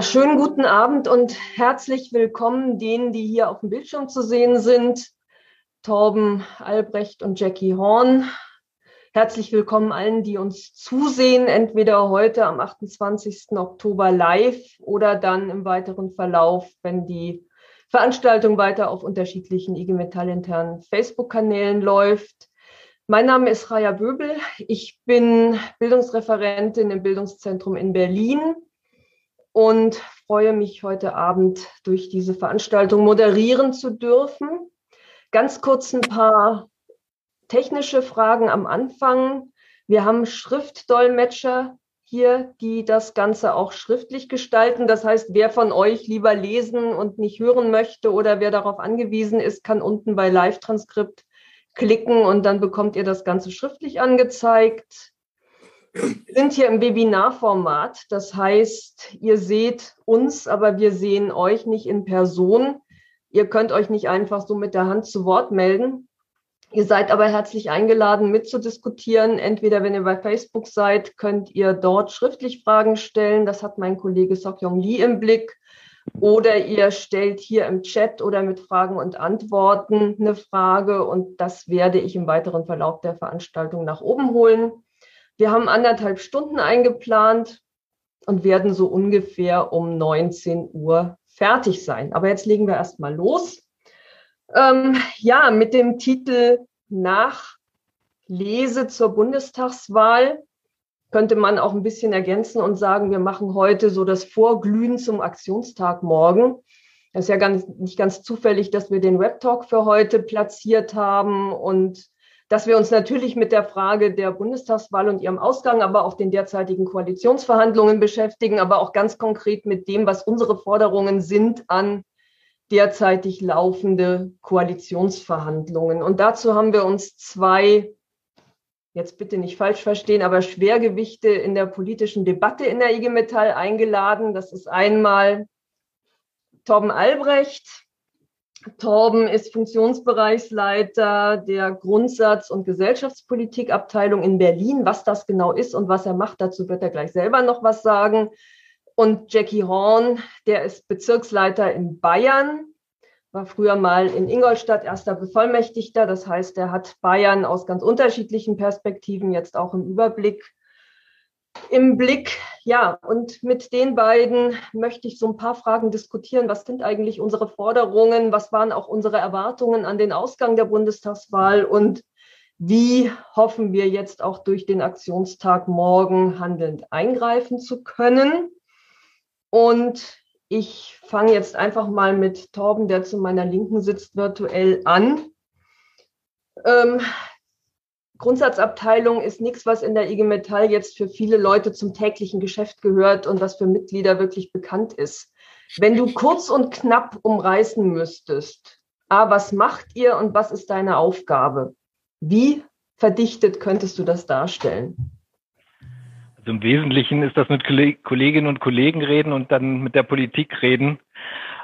Schönen guten Abend und herzlich willkommen denen, die hier auf dem Bildschirm zu sehen sind. Torben Albrecht und Jackie Horn. Herzlich willkommen allen, die uns zusehen, entweder heute am 28. Oktober live oder dann im weiteren Verlauf, wenn die Veranstaltung weiter auf unterschiedlichen IG Metall internen Facebook-Kanälen läuft. Mein Name ist Raya Böbel. Ich bin Bildungsreferentin im Bildungszentrum in Berlin und freue mich heute Abend durch diese Veranstaltung moderieren zu dürfen. Ganz kurz ein paar technische Fragen am Anfang. Wir haben Schriftdolmetscher hier, die das Ganze auch schriftlich gestalten. Das heißt, wer von euch lieber lesen und nicht hören möchte oder wer darauf angewiesen ist, kann unten bei Live-Transkript klicken und dann bekommt ihr das Ganze schriftlich angezeigt. Wir sind hier im Webinarformat. Das heißt, ihr seht uns, aber wir sehen euch nicht in Person. Ihr könnt euch nicht einfach so mit der Hand zu Wort melden. Ihr seid aber herzlich eingeladen, mitzudiskutieren. Entweder, wenn ihr bei Facebook seid, könnt ihr dort schriftlich Fragen stellen. Das hat mein Kollege Sokyong Lee im Blick. Oder ihr stellt hier im Chat oder mit Fragen und Antworten eine Frage und das werde ich im weiteren Verlauf der Veranstaltung nach oben holen. Wir haben anderthalb Stunden eingeplant und werden so ungefähr um 19 Uhr fertig sein. Aber jetzt legen wir erstmal los. Ähm, ja, mit dem Titel Nachlese zur Bundestagswahl könnte man auch ein bisschen ergänzen und sagen, wir machen heute so das Vorglühen zum Aktionstag morgen. Das ist ja ganz, nicht ganz zufällig, dass wir den Web-Talk für heute platziert haben und dass wir uns natürlich mit der Frage der Bundestagswahl und ihrem Ausgang, aber auch den derzeitigen Koalitionsverhandlungen beschäftigen, aber auch ganz konkret mit dem, was unsere Forderungen sind an derzeitig laufende Koalitionsverhandlungen. Und dazu haben wir uns zwei, jetzt bitte nicht falsch verstehen, aber Schwergewichte in der politischen Debatte in der IG Metall eingeladen. Das ist einmal Torben Albrecht, Torben ist Funktionsbereichsleiter der Grundsatz- und Gesellschaftspolitikabteilung in Berlin. Was das genau ist und was er macht, dazu wird er gleich selber noch was sagen. Und Jackie Horn, der ist Bezirksleiter in Bayern, war früher mal in Ingolstadt erster Bevollmächtigter. Das heißt, er hat Bayern aus ganz unterschiedlichen Perspektiven jetzt auch im Überblick im Blick. Ja, und mit den beiden möchte ich so ein paar Fragen diskutieren. Was sind eigentlich unsere Forderungen? Was waren auch unsere Erwartungen an den Ausgang der Bundestagswahl? Und wie hoffen wir jetzt auch durch den Aktionstag morgen handelnd eingreifen zu können? Und ich fange jetzt einfach mal mit Torben, der zu meiner Linken sitzt, virtuell an. Ähm, Grundsatzabteilung ist nichts, was in der IG Metall jetzt für viele Leute zum täglichen Geschäft gehört und was für Mitglieder wirklich bekannt ist. Wenn du kurz und knapp umreißen müsstest, A, was macht ihr und was ist deine Aufgabe? Wie verdichtet könntest du das darstellen? Also im Wesentlichen ist das mit Kolleginnen und Kollegen reden und dann mit der Politik reden.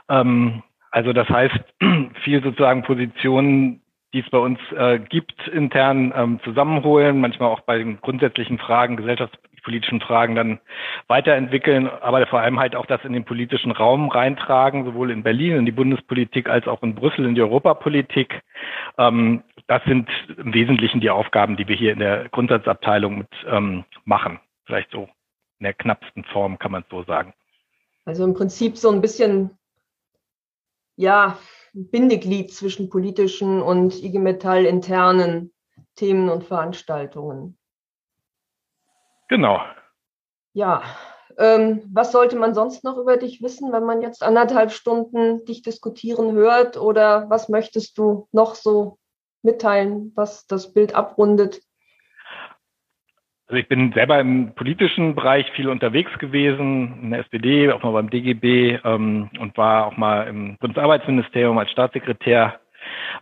Ähm, also das heißt, viel sozusagen Positionen die es bei uns äh, gibt, intern ähm, zusammenholen, manchmal auch bei den grundsätzlichen Fragen, gesellschaftspolitischen Fragen dann weiterentwickeln, aber vor allem halt auch das in den politischen Raum reintragen, sowohl in Berlin in die Bundespolitik als auch in Brüssel in die Europapolitik. Ähm, das sind im Wesentlichen die Aufgaben, die wir hier in der Grundsatzabteilung mit ähm, machen. Vielleicht so in der knappsten Form kann man es so sagen. Also im Prinzip so ein bisschen, ja, Bindeglied zwischen politischen und IG Metall internen Themen und Veranstaltungen. Genau. Ja, ähm, was sollte man sonst noch über dich wissen, wenn man jetzt anderthalb Stunden dich diskutieren hört? Oder was möchtest du noch so mitteilen, was das Bild abrundet? Also ich bin selber im politischen Bereich viel unterwegs gewesen, in der SPD, auch mal beim DGB ähm, und war auch mal im Bundesarbeitsministerium als Staatssekretär.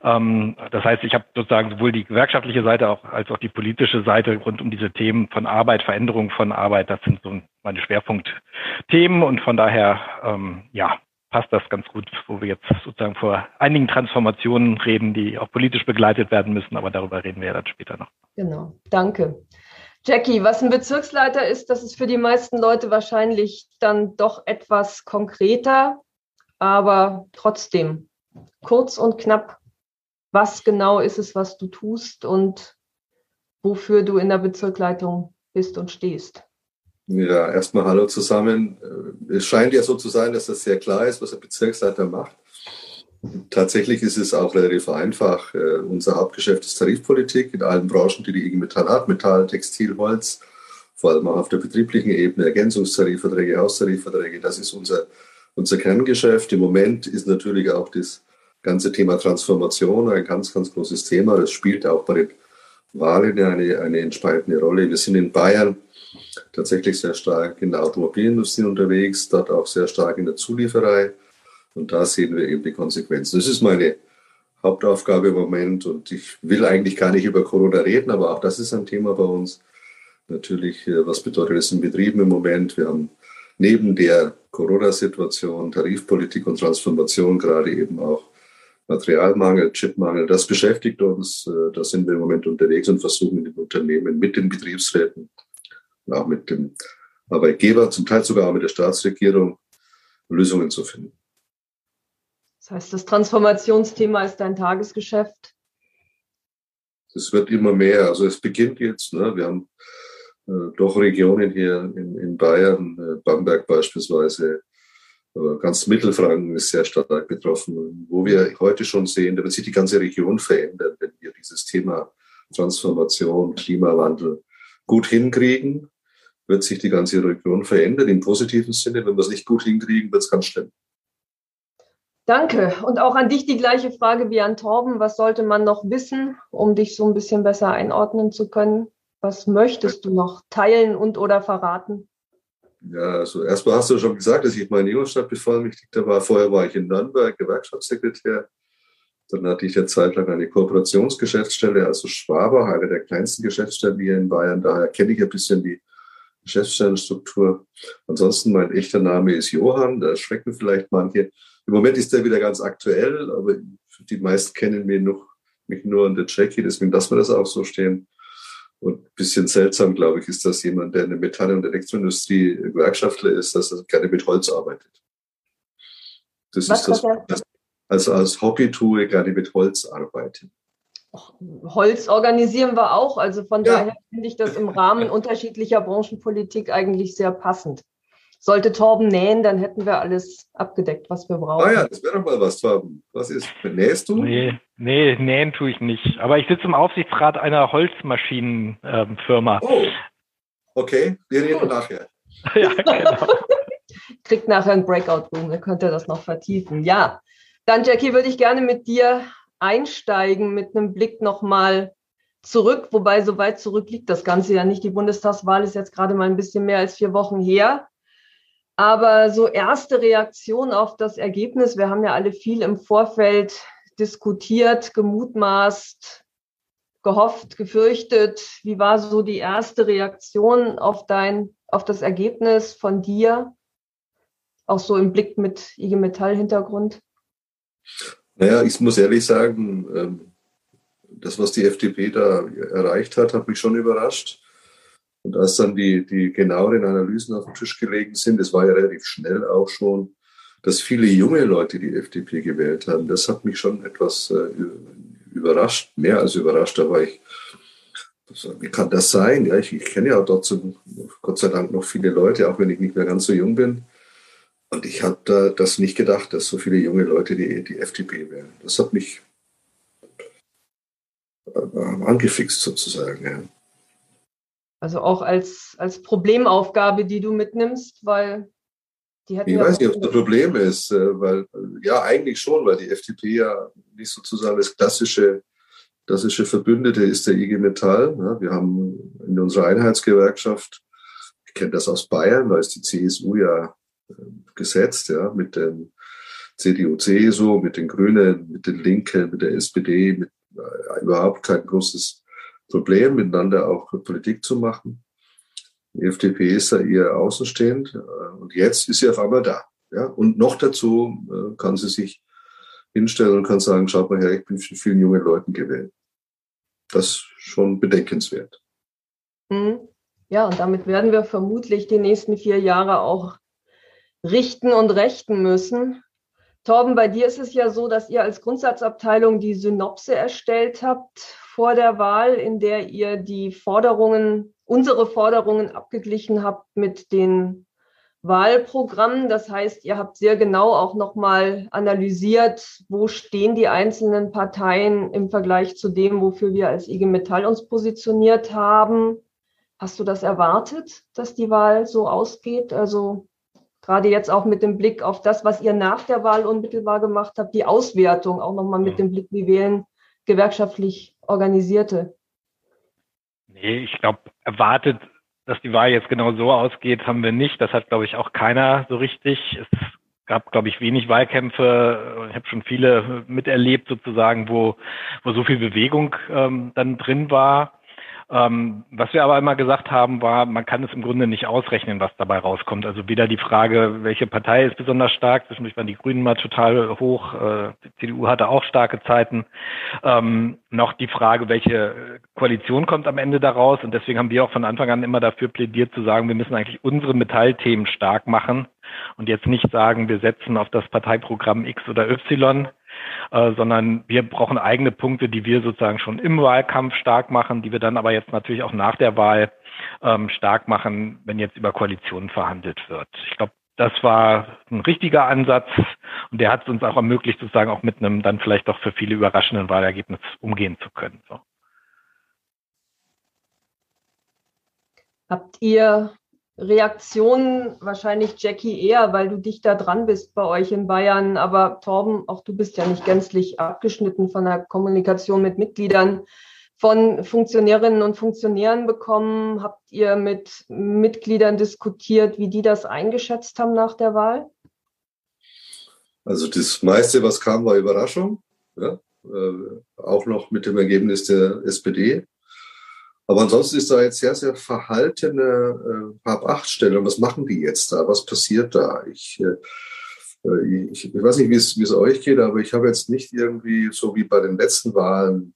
Ähm, das heißt, ich habe sozusagen sowohl die gewerkschaftliche Seite auch, als auch die politische Seite rund um diese Themen von Arbeit, Veränderung von Arbeit. Das sind so meine Schwerpunktthemen und von daher, ähm, ja, passt das ganz gut, wo wir jetzt sozusagen vor einigen Transformationen reden, die auch politisch begleitet werden müssen, aber darüber reden wir ja dann später noch. Genau, danke. Jackie, was ein Bezirksleiter ist, das ist für die meisten Leute wahrscheinlich dann doch etwas konkreter, aber trotzdem kurz und knapp. Was genau ist es, was du tust und wofür du in der Bezirksleitung bist und stehst? Ja, erstmal Hallo zusammen. Es scheint ja so zu sein, dass das sehr klar ist, was der Bezirksleiter macht. Tatsächlich ist es auch relativ einfach. Äh, unser Hauptgeschäft ist Tarifpolitik in allen Branchen, die die IG Metall hat. Metall, Textil, Holz, vor allem auch auf der betrieblichen Ebene, Ergänzungstarifverträge, Haustarifverträge. Das ist unser, unser Kerngeschäft. Im Moment ist natürlich auch das ganze Thema Transformation ein ganz, ganz großes Thema. Das spielt auch bei den Wahlen eine, eine entscheidende Rolle. Wir sind in Bayern tatsächlich sehr stark in der Automobilindustrie unterwegs, dort auch sehr stark in der Zulieferei. Und da sehen wir eben die Konsequenzen. Das ist meine Hauptaufgabe im Moment und ich will eigentlich gar nicht über Corona reden, aber auch das ist ein Thema bei uns. Natürlich, äh, was bedeutet es in Betrieben im Moment? Wir haben neben der Corona-Situation, Tarifpolitik und Transformation gerade eben auch Materialmangel, Chipmangel. Das beschäftigt uns. Äh, da sind wir im Moment unterwegs und versuchen in den Unternehmen mit den Betriebsräten und auch mit dem Arbeitgeber, zum Teil sogar auch mit der Staatsregierung, Lösungen zu finden. Das heißt, das Transformationsthema ist dein Tagesgeschäft? Es wird immer mehr. Also es beginnt jetzt. Ne? Wir haben äh, doch Regionen hier in, in Bayern, äh, Bamberg beispielsweise, aber ganz Mittelfranken ist sehr stark betroffen, wo wir heute schon sehen, da wird sich die ganze Region verändern, wenn wir dieses Thema Transformation, Klimawandel gut hinkriegen wird sich die ganze Region verändern im positiven Sinne. Wenn wir es nicht gut hinkriegen, wird es ganz schlimm. Danke. Und auch an dich die gleiche Frage wie an Torben. Was sollte man noch wissen, um dich so ein bisschen besser einordnen zu können? Was möchtest du noch teilen und oder verraten? Ja, also erstmal hast du schon gesagt, dass ich meine Ingolstadt bevollmächtigter war. Vorher war ich in Nürnberg Gewerkschaftssekretär. Dann hatte ich eine Zeit lang eine Kooperationsgeschäftsstelle, also Schwabach, eine der kleinsten Geschäftsstellen hier in Bayern. Daher kenne ich ein bisschen die Geschäftsstellenstruktur. Ansonsten mein echter Name ist Johann, da schrecken vielleicht manche. Im Moment ist der wieder ganz aktuell, aber die meisten kennen mich, noch, mich nur unter Jackie, deswegen lassen wir das auch so stehen. Und ein bisschen seltsam, glaube ich, ist, dass jemand, der in der Metall- und Elektroindustrie Gewerkschaftler ist, dass er gerne mit Holz arbeitet. Das Was ist das, also als Hobby tue, gerne mit Holz arbeiten. Holz organisieren wir auch. Also von ja. daher finde ich das im Rahmen unterschiedlicher Branchenpolitik eigentlich sehr passend. Sollte Torben nähen, dann hätten wir alles abgedeckt, was wir brauchen. Ah ja, das wäre doch mal was, Torben. Was ist, nähst du? Nee, nee, nähen tue ich nicht. Aber ich sitze im Aufsichtsrat einer Holzmaschinenfirma. oh, okay. Wir reden nachher. ja, genau. Kriegt nachher ein Breakout-Room, ihr könnt das noch vertiefen. Ja, dann Jackie, würde ich gerne mit dir einsteigen mit einem Blick nochmal zurück, wobei so weit zurück liegt das Ganze ja nicht. Die Bundestagswahl ist jetzt gerade mal ein bisschen mehr als vier Wochen her. Aber so erste Reaktion auf das Ergebnis, wir haben ja alle viel im Vorfeld diskutiert, gemutmaßt, gehofft, gefürchtet. Wie war so die erste Reaktion auf dein, auf das Ergebnis von dir? Auch so im Blick mit IG Metall Hintergrund? Naja, ich muss ehrlich sagen, ähm, das, was die FDP da erreicht hat, hat mich schon überrascht. Und als dann die, die genaueren Analysen auf dem Tisch gelegen sind, das war ja relativ schnell auch schon, dass viele junge Leute die FDP gewählt haben, das hat mich schon etwas äh, überrascht, mehr als überrascht. Da war ich, wie kann das sein? Ja, ich, ich kenne ja dort so, Gott sei Dank noch viele Leute, auch wenn ich nicht mehr ganz so jung bin. Und ich habe da das nicht gedacht, dass so viele junge Leute die, die FDP wählen. Das hat mich äh, angefixt sozusagen. Also auch als, als Problemaufgabe, die du mitnimmst, weil die hätten. Ich ja weiß nicht, ob das ein Problem ist, äh, weil ja eigentlich schon, weil die FDP ja nicht sozusagen das klassische, klassische Verbündete ist der IG Metall. Wir haben in unserer Einheitsgewerkschaft, ich kenne das aus Bayern, da ist die CSU ja gesetzt, ja, mit dem CDU, CSU, mit den Grünen, mit den Linken, mit der SPD, mit äh, überhaupt kein großes Problem, miteinander auch Politik zu machen. Die FDP ist da eher außenstehend äh, und jetzt ist sie auf einmal da. Ja? Und noch dazu äh, kann sie sich hinstellen und kann sagen, schaut mal her, ich bin von vielen jungen Leuten gewählt. Das ist schon bedenkenswert. Mhm. Ja, und damit werden wir vermutlich die nächsten vier Jahre auch richten und rechten müssen. Torben, bei dir ist es ja so, dass ihr als Grundsatzabteilung die Synopse erstellt habt vor der Wahl, in der ihr die Forderungen, unsere Forderungen abgeglichen habt mit den Wahlprogrammen. Das heißt, ihr habt sehr genau auch nochmal analysiert, wo stehen die einzelnen Parteien im Vergleich zu dem, wofür wir als IG Metall uns positioniert haben. Hast du das erwartet, dass die Wahl so ausgeht? Also gerade jetzt auch mit dem Blick auf das, was ihr nach der Wahl unmittelbar gemacht habt, die Auswertung auch nochmal mit dem Blick, wie wählen gewerkschaftlich Organisierte. Nee, ich glaube, erwartet, dass die Wahl jetzt genau so ausgeht, haben wir nicht. Das hat, glaube ich, auch keiner so richtig. Es gab, glaube ich, wenig Wahlkämpfe. Ich habe schon viele miterlebt, sozusagen, wo, wo so viel Bewegung ähm, dann drin war. Ähm, was wir aber immer gesagt haben, war, man kann es im Grunde nicht ausrechnen, was dabei rauskommt. Also weder die Frage, welche Partei ist besonders stark, zwischendurch waren die Grünen mal total hoch, äh, die CDU hatte auch starke Zeiten, ähm, noch die Frage, welche Koalition kommt am Ende daraus. Und deswegen haben wir auch von Anfang an immer dafür plädiert zu sagen, wir müssen eigentlich unsere Metallthemen stark machen und jetzt nicht sagen, wir setzen auf das Parteiprogramm X oder Y, äh, sondern wir brauchen eigene Punkte, die wir sozusagen schon im Wahlkampf stark machen, die wir dann aber jetzt natürlich auch nach der Wahl ähm, stark machen, wenn jetzt über Koalitionen verhandelt wird. Ich glaube, das war ein richtiger Ansatz und der hat es uns auch ermöglicht, sozusagen auch mit einem dann vielleicht doch für viele überraschenden Wahlergebnis umgehen zu können. So. Habt ihr Reaktionen wahrscheinlich Jackie eher, weil du dichter dran bist bei euch in Bayern. Aber Torben, auch du bist ja nicht gänzlich abgeschnitten von der Kommunikation mit Mitgliedern von Funktionärinnen und Funktionären bekommen. Habt ihr mit Mitgliedern diskutiert, wie die das eingeschätzt haben nach der Wahl? Also das meiste, was kam, war Überraschung. Ja? Äh, auch noch mit dem Ergebnis der SPD. Aber ansonsten ist da jetzt sehr, sehr verhaltene äh, Hab-Acht-Stellung. Was machen die jetzt da? Was passiert da? Ich, äh, ich, ich weiß nicht, wie es, euch geht, aber ich habe jetzt nicht irgendwie, so wie bei den letzten Wahlen,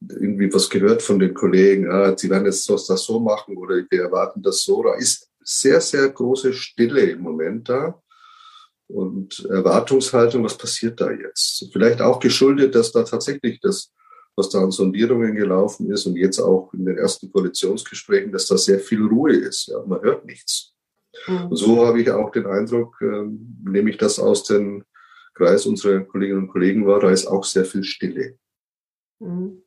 irgendwie was gehört von den Kollegen, ah, sie werden jetzt das, das so machen oder wir erwarten das so. Da ist sehr, sehr große Stille im Moment da und Erwartungshaltung, was passiert da jetzt? Vielleicht auch geschuldet, dass da tatsächlich das was da an Sondierungen gelaufen ist und jetzt auch in den ersten Koalitionsgesprächen, dass da sehr viel Ruhe ist. Ja, man hört nichts. Mhm. Und so habe ich auch den Eindruck, äh, nehme ich das aus dem Kreis unserer Kolleginnen und Kollegen war, da ist auch sehr viel Stille. Mhm.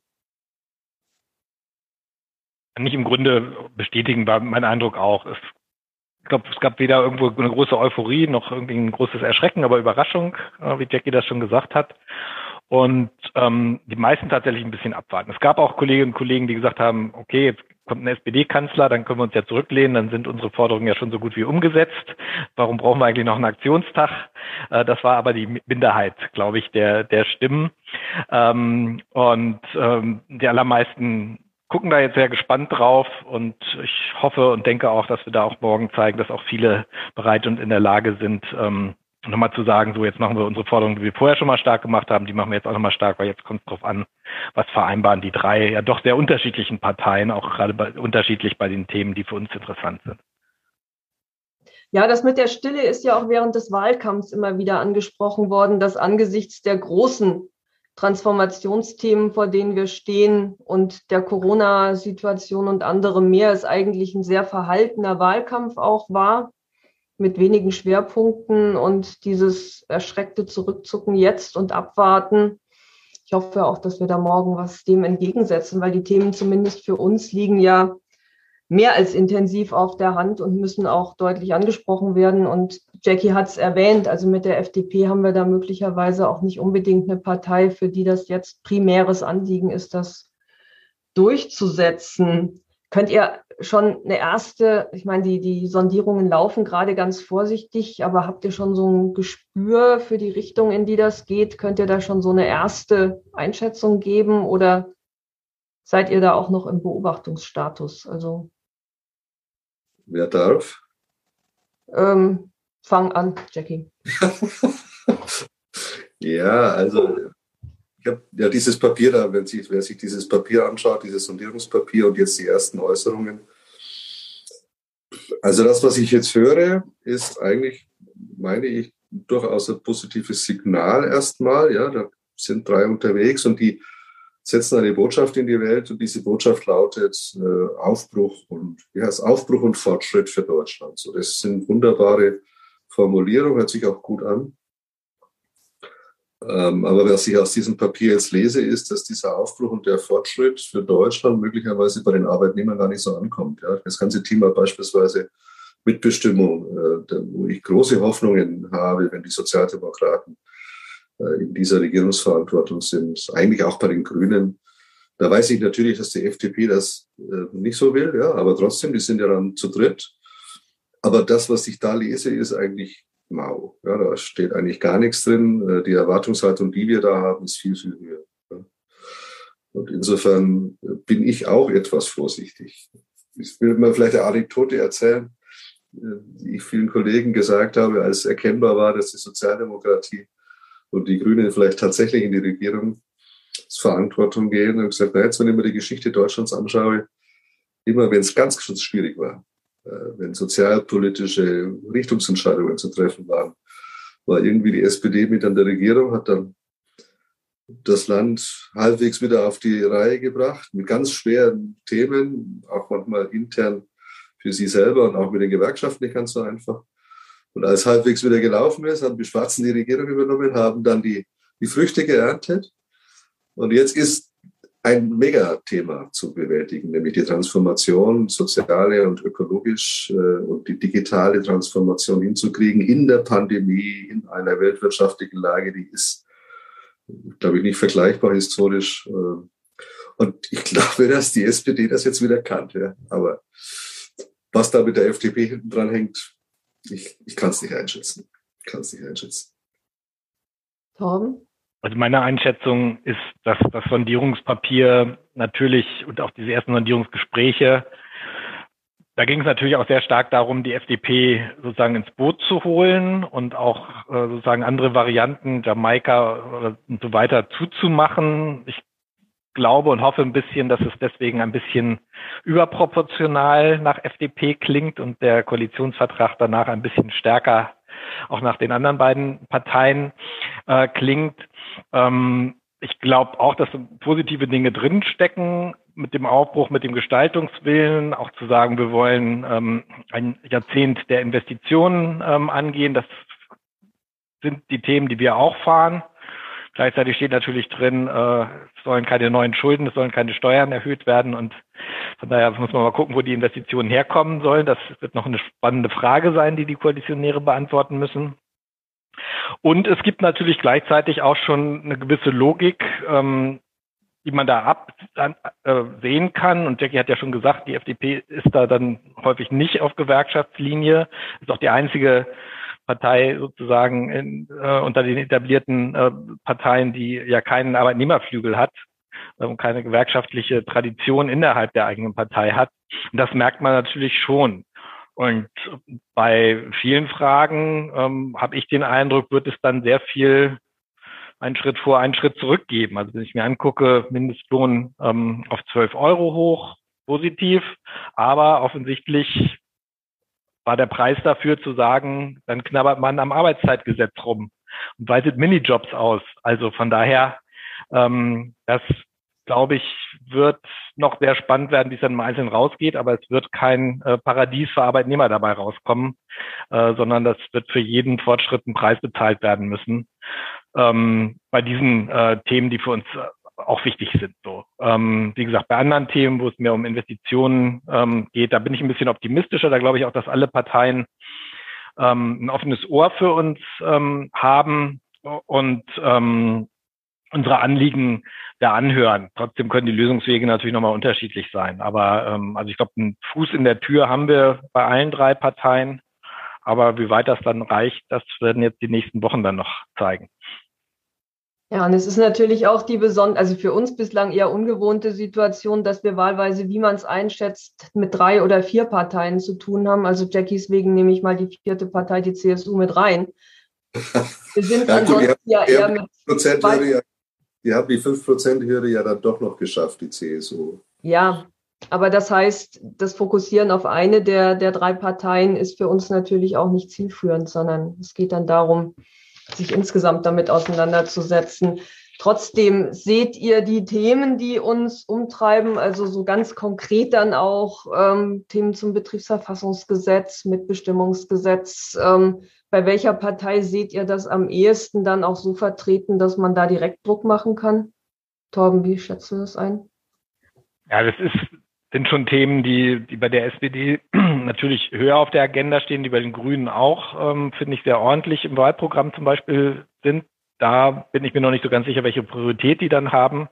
Kann ich im Grunde bestätigen, war mein Eindruck auch. Es, ich glaube, es gab weder irgendwo eine große Euphorie noch irgendwie ein großes Erschrecken, aber Überraschung, äh, wie Jackie das schon gesagt hat und ähm, die meisten tatsächlich ein bisschen abwarten. Es gab auch Kolleginnen und Kollegen, die gesagt haben, okay, jetzt kommt ein SPD-Kanzler, dann können wir uns ja zurücklehnen, dann sind unsere Forderungen ja schon so gut wie umgesetzt. Warum brauchen wir eigentlich noch einen Aktionstag? Äh, das war aber die Minderheit, glaube ich, der, der Stimmen. Ähm, und ähm, die allermeisten gucken da jetzt sehr gespannt drauf und ich hoffe und denke auch, dass wir da auch morgen zeigen, dass auch viele bereit und in der Lage sind, ähm, nochmal zu sagen, so jetzt machen wir unsere Forderungen, die wir vorher schon mal stark gemacht haben, die machen wir jetzt auch nochmal stark, weil jetzt kommt es drauf an, was vereinbaren die drei ja doch sehr unterschiedlichen Parteien, auch gerade bei, unterschiedlich bei den Themen, die für uns interessant sind. Ja, das mit der Stille ist ja auch während des Wahlkampfs immer wieder angesprochen worden, dass angesichts der großen Transformationsthemen, vor denen wir stehen und der Corona-Situation und andere mehr, es eigentlich ein sehr verhaltener Wahlkampf auch war mit wenigen Schwerpunkten und dieses erschreckte Zurückzucken jetzt und abwarten. Ich hoffe auch, dass wir da morgen was dem entgegensetzen, weil die Themen zumindest für uns liegen ja mehr als intensiv auf der Hand und müssen auch deutlich angesprochen werden. Und Jackie hat es erwähnt, also mit der FDP haben wir da möglicherweise auch nicht unbedingt eine Partei, für die das jetzt primäres Anliegen ist, das durchzusetzen. Könnt ihr schon eine erste, ich meine, die, die Sondierungen laufen gerade ganz vorsichtig, aber habt ihr schon so ein Gespür für die Richtung, in die das geht? Könnt ihr da schon so eine erste Einschätzung geben oder seid ihr da auch noch im Beobachtungsstatus? Also Wer darf? Ähm, fang an, Jackie. ja, also ja dieses Papier da, wenn sich, wer sich dieses Papier anschaut, dieses Sondierungspapier und jetzt die ersten Äußerungen, Also das, was ich jetzt höre, ist eigentlich, meine ich, durchaus ein positives Signal erstmal. Ja, da sind drei unterwegs und die setzen eine Botschaft in die Welt und diese Botschaft lautet äh, Aufbruch und wie heißt Aufbruch und Fortschritt für Deutschland. So, das sind wunderbare Formulierungen, hört sich auch gut an. Ähm, aber was ich aus diesem Papier jetzt lese, ist, dass dieser Aufbruch und der Fortschritt für Deutschland möglicherweise bei den Arbeitnehmern gar nicht so ankommt. Ja. Das ganze Thema beispielsweise Mitbestimmung, äh, wo ich große Hoffnungen habe, wenn die Sozialdemokraten äh, in dieser Regierungsverantwortung sind, eigentlich auch bei den Grünen. Da weiß ich natürlich, dass die FDP das äh, nicht so will, ja, aber trotzdem, die sind ja dann zu dritt. Aber das, was ich da lese, ist eigentlich mau. Ja, da steht eigentlich gar nichts drin. Äh, die Erwartungshaltung, die wir da haben, ist viel, viel höher. Und insofern bin ich auch etwas vorsichtig. Ich will mal vielleicht eine Anekdote erzählen, die ich vielen Kollegen gesagt habe, als erkennbar war, dass die Sozialdemokratie und die Grünen vielleicht tatsächlich in die Regierungsverantwortung gehen und gesagt, na, jetzt, wenn ich mir die Geschichte Deutschlands anschaue, immer wenn es ganz schwierig war, äh, wenn sozialpolitische Richtungsentscheidungen zu treffen waren, war irgendwie die SPD mit an der Regierung, hat dann das Land halbwegs wieder auf die Reihe gebracht, mit ganz schweren Themen, auch manchmal intern für sie selber und auch mit den Gewerkschaften nicht ganz so einfach. Und als halbwegs wieder gelaufen ist, haben die Schwarzen die Regierung übernommen, haben dann die, die Früchte geerntet. Und jetzt ist ein Megathema zu bewältigen, nämlich die Transformation, soziale und ökologisch äh, und die digitale Transformation hinzukriegen in der Pandemie, in einer weltwirtschaftlichen Lage, die ist, glaube ich, nicht vergleichbar historisch. Äh, und ich glaube, dass die SPD das jetzt wieder kann. Ja. Aber was da mit der FDP hinten dran hängt, ich, ich kann es nicht einschätzen. Ich kann es nicht einschätzen. Torben? Also meine Einschätzung ist, dass das Sondierungspapier natürlich und auch diese ersten Sondierungsgespräche, da ging es natürlich auch sehr stark darum, die FDP sozusagen ins Boot zu holen und auch äh, sozusagen andere Varianten, Jamaika und so weiter zuzumachen. Ich glaube und hoffe ein bisschen, dass es deswegen ein bisschen überproportional nach FDP klingt und der Koalitionsvertrag danach ein bisschen stärker auch nach den anderen beiden Parteien äh, klingt. Ähm, ich glaube auch, dass positive Dinge drinstecken mit dem Aufbruch, mit dem Gestaltungswillen, auch zu sagen, wir wollen ähm, ein Jahrzehnt der Investitionen ähm, angehen. Das sind die Themen, die wir auch fahren. Gleichzeitig steht natürlich drin, äh, es sollen keine neuen Schulden, es sollen keine Steuern erhöht werden und von daher muss man mal gucken, wo die Investitionen herkommen sollen. Das wird noch eine spannende Frage sein, die die Koalitionäre beantworten müssen. Und es gibt natürlich gleichzeitig auch schon eine gewisse Logik, ähm, die man da absehen äh, kann. Und Jackie hat ja schon gesagt, die FDP ist da dann häufig nicht auf Gewerkschaftslinie, ist auch die einzige Partei sozusagen in, äh, unter den etablierten äh, Parteien, die ja keinen Arbeitnehmerflügel hat und keine gewerkschaftliche Tradition innerhalb der eigenen Partei hat. Und das merkt man natürlich schon. Und bei vielen Fragen ähm, habe ich den Eindruck, wird es dann sehr viel einen Schritt vor, einen Schritt zurückgeben. Also wenn ich mir angucke, Mindestlohn ähm, auf 12 Euro hoch, positiv, aber offensichtlich war der Preis dafür zu sagen, dann knabbert man am Arbeitszeitgesetz rum und weitet Minijobs aus. Also von daher, ähm, das glaube ich, wird noch sehr spannend werden, wie es dann im Einzelnen rausgeht, aber es wird kein äh, Paradies für Arbeitnehmer dabei rauskommen, äh, sondern das wird für jeden Fortschritt ein Preis bezahlt werden müssen. Ähm, bei diesen äh, Themen, die für uns auch wichtig sind. So. Ähm, wie gesagt, bei anderen Themen, wo es mehr um Investitionen ähm, geht, da bin ich ein bisschen optimistischer. Da glaube ich auch, dass alle Parteien ähm, ein offenes Ohr für uns ähm, haben und ähm, unsere Anliegen da anhören. Trotzdem können die Lösungswege natürlich nochmal unterschiedlich sein. Aber ähm, also ich glaube, einen Fuß in der Tür haben wir bei allen drei Parteien. Aber wie weit das dann reicht, das werden jetzt die nächsten Wochen dann noch zeigen. Ja, und es ist natürlich auch die besondere, also für uns bislang eher ungewohnte Situation, dass wir wahlweise, wie man es einschätzt, mit drei oder vier Parteien zu tun haben. Also Jackies wegen nehme ich mal die vierte Partei, die CSU, mit rein. Wir sind ja, ansonsten ja eher mit Prozent ja, die haben die 5%-Hürde ja dann doch noch geschafft, die CSU. Ja, Aber das heißt, das Fokussieren auf eine der, der drei Parteien ist für uns natürlich auch nicht zielführend, sondern es geht dann darum, sich insgesamt damit auseinanderzusetzen. Trotzdem seht ihr die Themen, die uns umtreiben, also so ganz konkret dann auch ähm, Themen zum Betriebsverfassungsgesetz, Mitbestimmungsgesetz. Ähm, bei welcher Partei seht ihr das am ehesten dann auch so vertreten, dass man da direkt Druck machen kann? Torben, wie schätzt du das ein? Ja, das ist, sind schon Themen, die, die bei der SPD natürlich höher auf der Agenda stehen, die bei den Grünen auch, ähm, finde ich, sehr ordentlich im Wahlprogramm zum Beispiel sind. Da bin ich mir noch nicht so ganz sicher, welche Priorität die dann haben.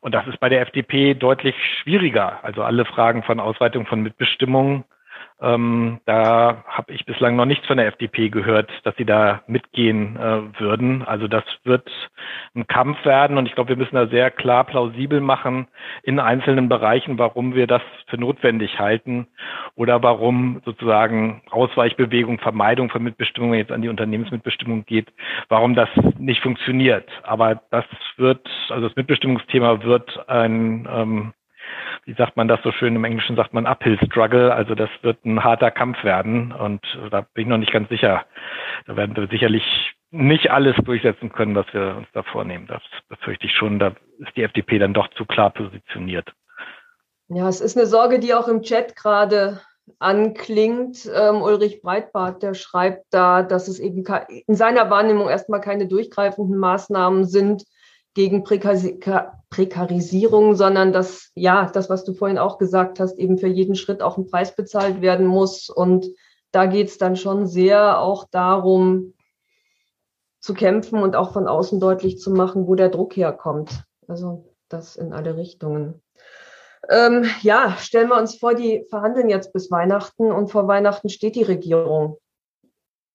Und das ist bei der FDP deutlich schwieriger. Also alle Fragen von Ausweitung von Mitbestimmung ähm, da habe ich bislang noch nichts von der FDP gehört, dass sie da mitgehen äh, würden. Also das wird ein Kampf werden und ich glaube, wir müssen da sehr klar plausibel machen in einzelnen Bereichen, warum wir das für notwendig halten oder warum sozusagen Ausweichbewegung, Vermeidung von Mitbestimmung, jetzt an die Unternehmensmitbestimmung geht, warum das nicht funktioniert. Aber das wird, also das Mitbestimmungsthema wird ein ähm, wie sagt man das so schön, im Englischen sagt man Uphill Struggle, also das wird ein harter Kampf werden und da bin ich noch nicht ganz sicher. Da werden wir sicherlich nicht alles durchsetzen können, was wir uns da vornehmen. Das befürchte ich schon, da ist die FDP dann doch zu klar positioniert. Ja, es ist eine Sorge, die auch im Chat gerade anklingt. Ähm, Ulrich Breitbart, der schreibt da, dass es eben in seiner Wahrnehmung erstmal keine durchgreifenden Maßnahmen sind, gegen Prekarisierung, sondern dass, ja, das, was du vorhin auch gesagt hast, eben für jeden Schritt auch ein Preis bezahlt werden muss. Und da geht es dann schon sehr auch darum, zu kämpfen und auch von außen deutlich zu machen, wo der Druck herkommt. Also das in alle Richtungen. Ähm, ja, stellen wir uns vor, die verhandeln jetzt bis Weihnachten und vor Weihnachten steht die Regierung.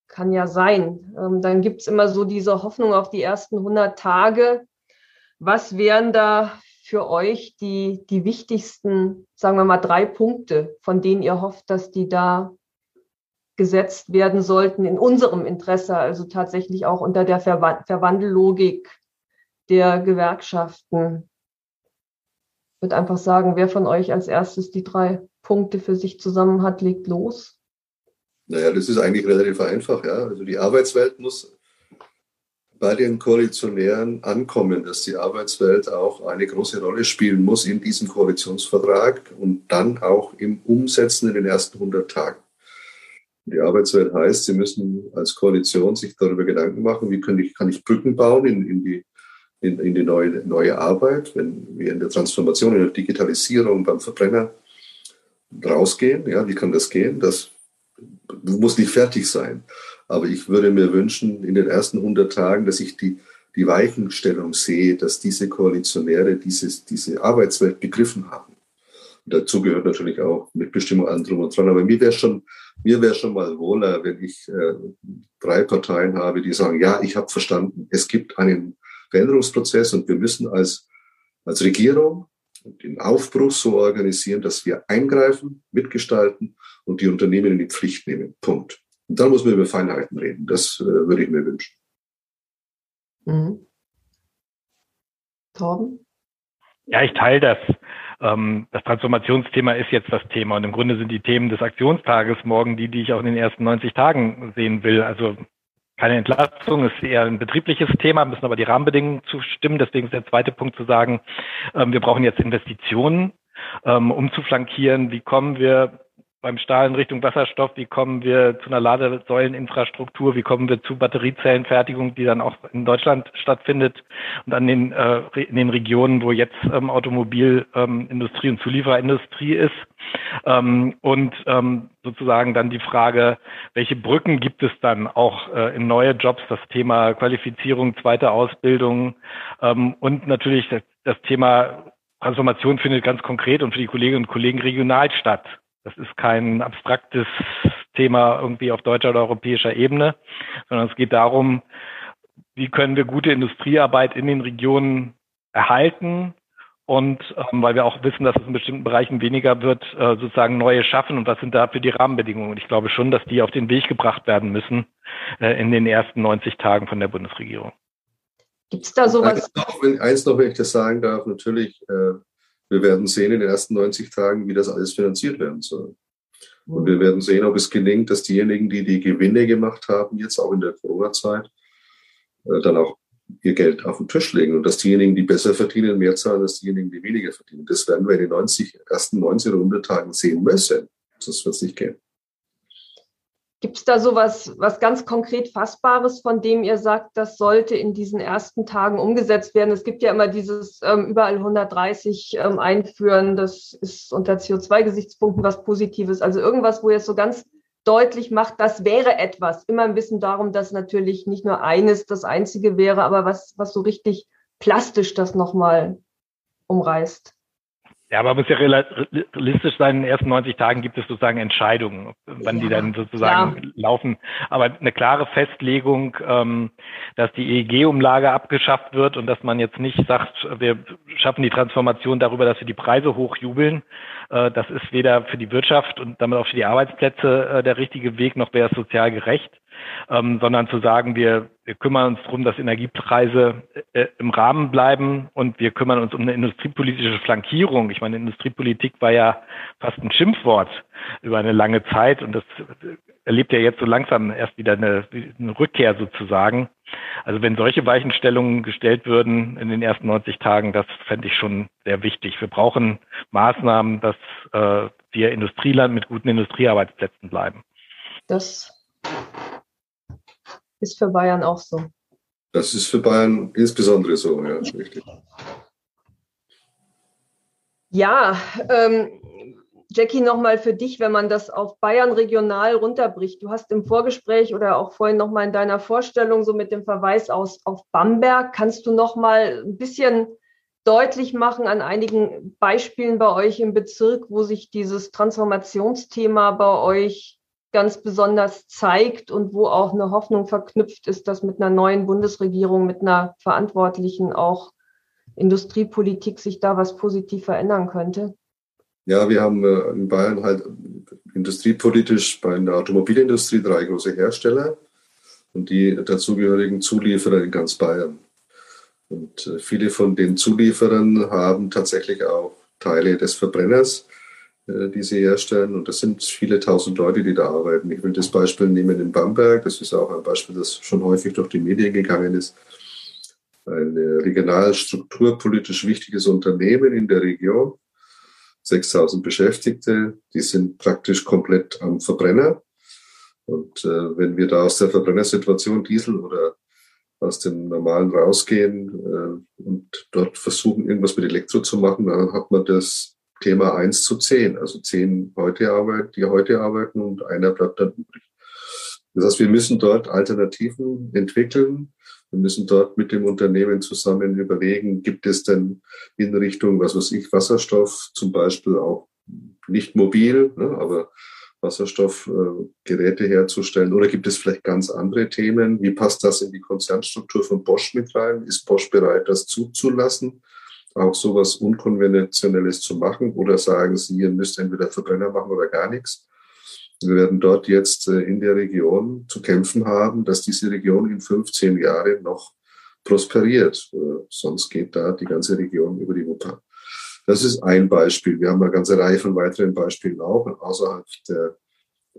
Kann ja sein. Ähm, dann gibt es immer so diese Hoffnung auf die ersten 100 Tage was wären da für euch die, die wichtigsten, sagen wir mal, drei Punkte, von denen ihr hofft, dass die da gesetzt werden sollten in unserem Interesse, also tatsächlich auch unter der Ver Verwandellogik der Gewerkschaften? Ich würde einfach sagen, wer von euch als erstes die drei Punkte für sich zusammen hat, legt los. Naja, das ist eigentlich relativ einfach. Ja. Also die Arbeitswelt muss bei den Koalitionären ankommen, dass die Arbeitswelt auch eine große Rolle spielen muss in diesem Koalitionsvertrag und dann auch im Umsetzen in den ersten 100 Tagen. Die Arbeitswelt heißt, sie müssen als Koalition sich darüber Gedanken machen, wie kann ich, kann ich Brücken bauen in, in die, in, in die neue, neue Arbeit, wenn wir in der Transformation, in der Digitalisierung beim Verbrenner rausgehen. Ja, wie kann das gehen? Das muss nicht fertig sein. Aber ich würde mir wünschen, in den ersten 100 Tagen, dass ich die, die Weichenstellung sehe, dass diese Koalitionäre dieses, diese Arbeitswelt begriffen haben. Und dazu gehört natürlich auch Mitbestimmung an drum und dran. Aber mir wäre schon, mir wäre schon mal wohler, wenn ich äh, drei Parteien habe, die sagen, ja, ich habe verstanden, es gibt einen Veränderungsprozess und wir müssen als, als Regierung den Aufbruch so organisieren, dass wir eingreifen, mitgestalten und die Unternehmen in die Pflicht nehmen. Punkt. Und dann muss man über Feinheiten reden. Das äh, würde ich mir wünschen. Mhm. Torben? Ja, ich teile das. Ähm, das Transformationsthema ist jetzt das Thema. Und im Grunde sind die Themen des Aktionstages morgen die, die ich auch in den ersten 90 Tagen sehen will. Also keine Entlastung, ist eher ein betriebliches Thema, müssen aber die Rahmenbedingungen zustimmen. Deswegen ist der zweite Punkt zu sagen, ähm, wir brauchen jetzt Investitionen, ähm, um zu flankieren. Wie kommen wir beim Stahl in Richtung Wasserstoff, wie kommen wir zu einer Ladesäuleninfrastruktur, wie kommen wir zu Batteriezellenfertigung, die dann auch in Deutschland stattfindet und an den, äh, in den Regionen, wo jetzt ähm, Automobilindustrie ähm, und Zuliefererindustrie ist. Ähm, und ähm, sozusagen dann die Frage, welche Brücken gibt es dann auch äh, in neue Jobs, das Thema Qualifizierung, zweite Ausbildung ähm, und natürlich das, das Thema Transformation findet ganz konkret und für die Kolleginnen und Kollegen regional statt. Das ist kein abstraktes Thema irgendwie auf deutscher oder europäischer Ebene, sondern es geht darum, wie können wir gute Industriearbeit in den Regionen erhalten und ähm, weil wir auch wissen, dass es in bestimmten Bereichen weniger wird, äh, sozusagen neue schaffen und was sind dafür die Rahmenbedingungen. Und ich glaube schon, dass die auf den Weg gebracht werden müssen äh, in den ersten 90 Tagen von der Bundesregierung. Gibt es da sowas? Eins noch, wenn, eins noch, wenn ich das sagen darf, natürlich, äh, Wir werden sehen in den ersten 90 Tagen, wie das alles finanziert werden soll. Und wir werden sehen, ob es gelingt, dass diejenigen, die die Gewinne gemacht haben, jetzt auch in der Corona-Zeit, äh, dann auch ihr Geld auf den Tisch legen und dass diejenigen, die besser verdienen, mehr zahlen als diejenigen, die weniger verdienen. Das werden wir in den 90, ersten 90 oder 100 Tagen sehen müssen. Sonst wird es nicht gehen. Gibt es da so was, was ganz konkret Fassbares, von dem ihr sagt, das sollte in diesen ersten Tagen umgesetzt werden? Es gibt ja immer dieses ähm, überall 130 ähm, einführen, das ist unter CO2-Gesichtspunkten was Positives. Also irgendwas, wo ihr es so ganz deutlich macht, das wäre etwas. Immer ein bisschen darum, dass natürlich nicht nur eines das einzige wäre, aber was, was so richtig plastisch das nochmal umreißt. Ja, aber man muss ja realistisch sein. In den ersten 90 Tagen gibt es sozusagen Entscheidungen, wann ja, die dann sozusagen ja. laufen. Aber eine klare Festlegung, ähm, dass die EEG-Umlage abgeschafft wird und dass man jetzt nicht sagt, wir schaffen die Transformation darüber, dass wir die Preise hochjubeln. Äh, das ist weder für die Wirtschaft und damit auch für die Arbeitsplätze äh, der richtige Weg, noch wäre es sozial gerecht ähm, sondern zu sagen, wir, wir kümmern uns darum, dass Energiepreise äh, im Rahmen bleiben und wir kümmern uns um eine industriepolitische Flankierung. Ich meine, Industriepolitik war ja fast ein Schimpfwort über eine lange Zeit und das erlebt ja jetzt so langsam erst wieder eine, eine Rückkehr sozusagen. Also wenn solche Weichenstellungen gestellt würden in den ersten 90 Tagen, das fände ich schon sehr wichtig. Wir brauchen Maßnahmen, dass äh, wir Industrieland mit guten Industriearbeitsplätzen bleiben. Das ist für Bayern auch so. Das ist für Bayern insbesondere so, ja, richtig. Ja, ähm, Jackie, nochmal für dich, wenn man das auf Bayern regional runterbricht. Du hast im Vorgespräch oder auch vorhin nochmal in deiner Vorstellung so mit dem Verweis aus, auf Bamberg, kannst du nochmal ein bisschen deutlich machen an einigen Beispielen bei euch im Bezirk, wo sich dieses Transformationsthema bei euch ganz besonders zeigt und wo auch eine Hoffnung verknüpft ist, dass mit einer neuen Bundesregierung, mit einer verantwortlichen auch Industriepolitik sich da was positiv verändern könnte? Ja, wir haben äh, in Bayern halt industriepolitisch bei der Automobilindustrie drei große Hersteller und die dazugehörigen Zulieferer in ganz Bayern. Und äh, viele von den Zulieferern haben tatsächlich auch Teile des Verbrenners die sie herstellen. Und das sind viele tausend Leute, die da arbeiten. Ich will das Beispiel nehmen in Bamberg. Das ist auch ein Beispiel, das schon häufig durch die Medien gegangen ist. Ein regional strukturpolitisch wichtiges Unternehmen in der Region. 6000 Beschäftigte, die sind praktisch komplett am Verbrenner. Und äh, wenn wir da aus der Verbrennersituation Diesel oder aus dem Normalen rausgehen äh, und dort versuchen, irgendwas mit Elektro zu machen, dann hat man das Thema 1 zu 10. Also 10 heute arbeiten, die heute arbeiten und einer bleibt dann übrig. Das heißt, wir müssen dort Alternativen entwickeln. Wir müssen dort mit dem Unternehmen zusammen überlegen, gibt es denn in Richtung, was weiß ich, Wasserstoff zum Beispiel auch nicht mobil, ne, aber Wasserstoffgeräte äh, herzustellen? Oder gibt es vielleicht ganz andere Themen? Wie passt das in die Konzernstruktur von Bosch mit rein? Ist Bosch bereit, das zuzulassen? Auch sowas Unkonventionelles zu machen oder sagen Sie, ihr müsst entweder Verbrenner machen oder gar nichts. Wir werden dort jetzt äh, in der Region zu kämpfen haben, dass diese Region in 15 Jahren noch prosperiert. Äh, sonst geht da die ganze Region über die Wupper. Das ist ein Beispiel. Wir haben eine ganze Reihe von weiteren Beispielen auch außerhalb der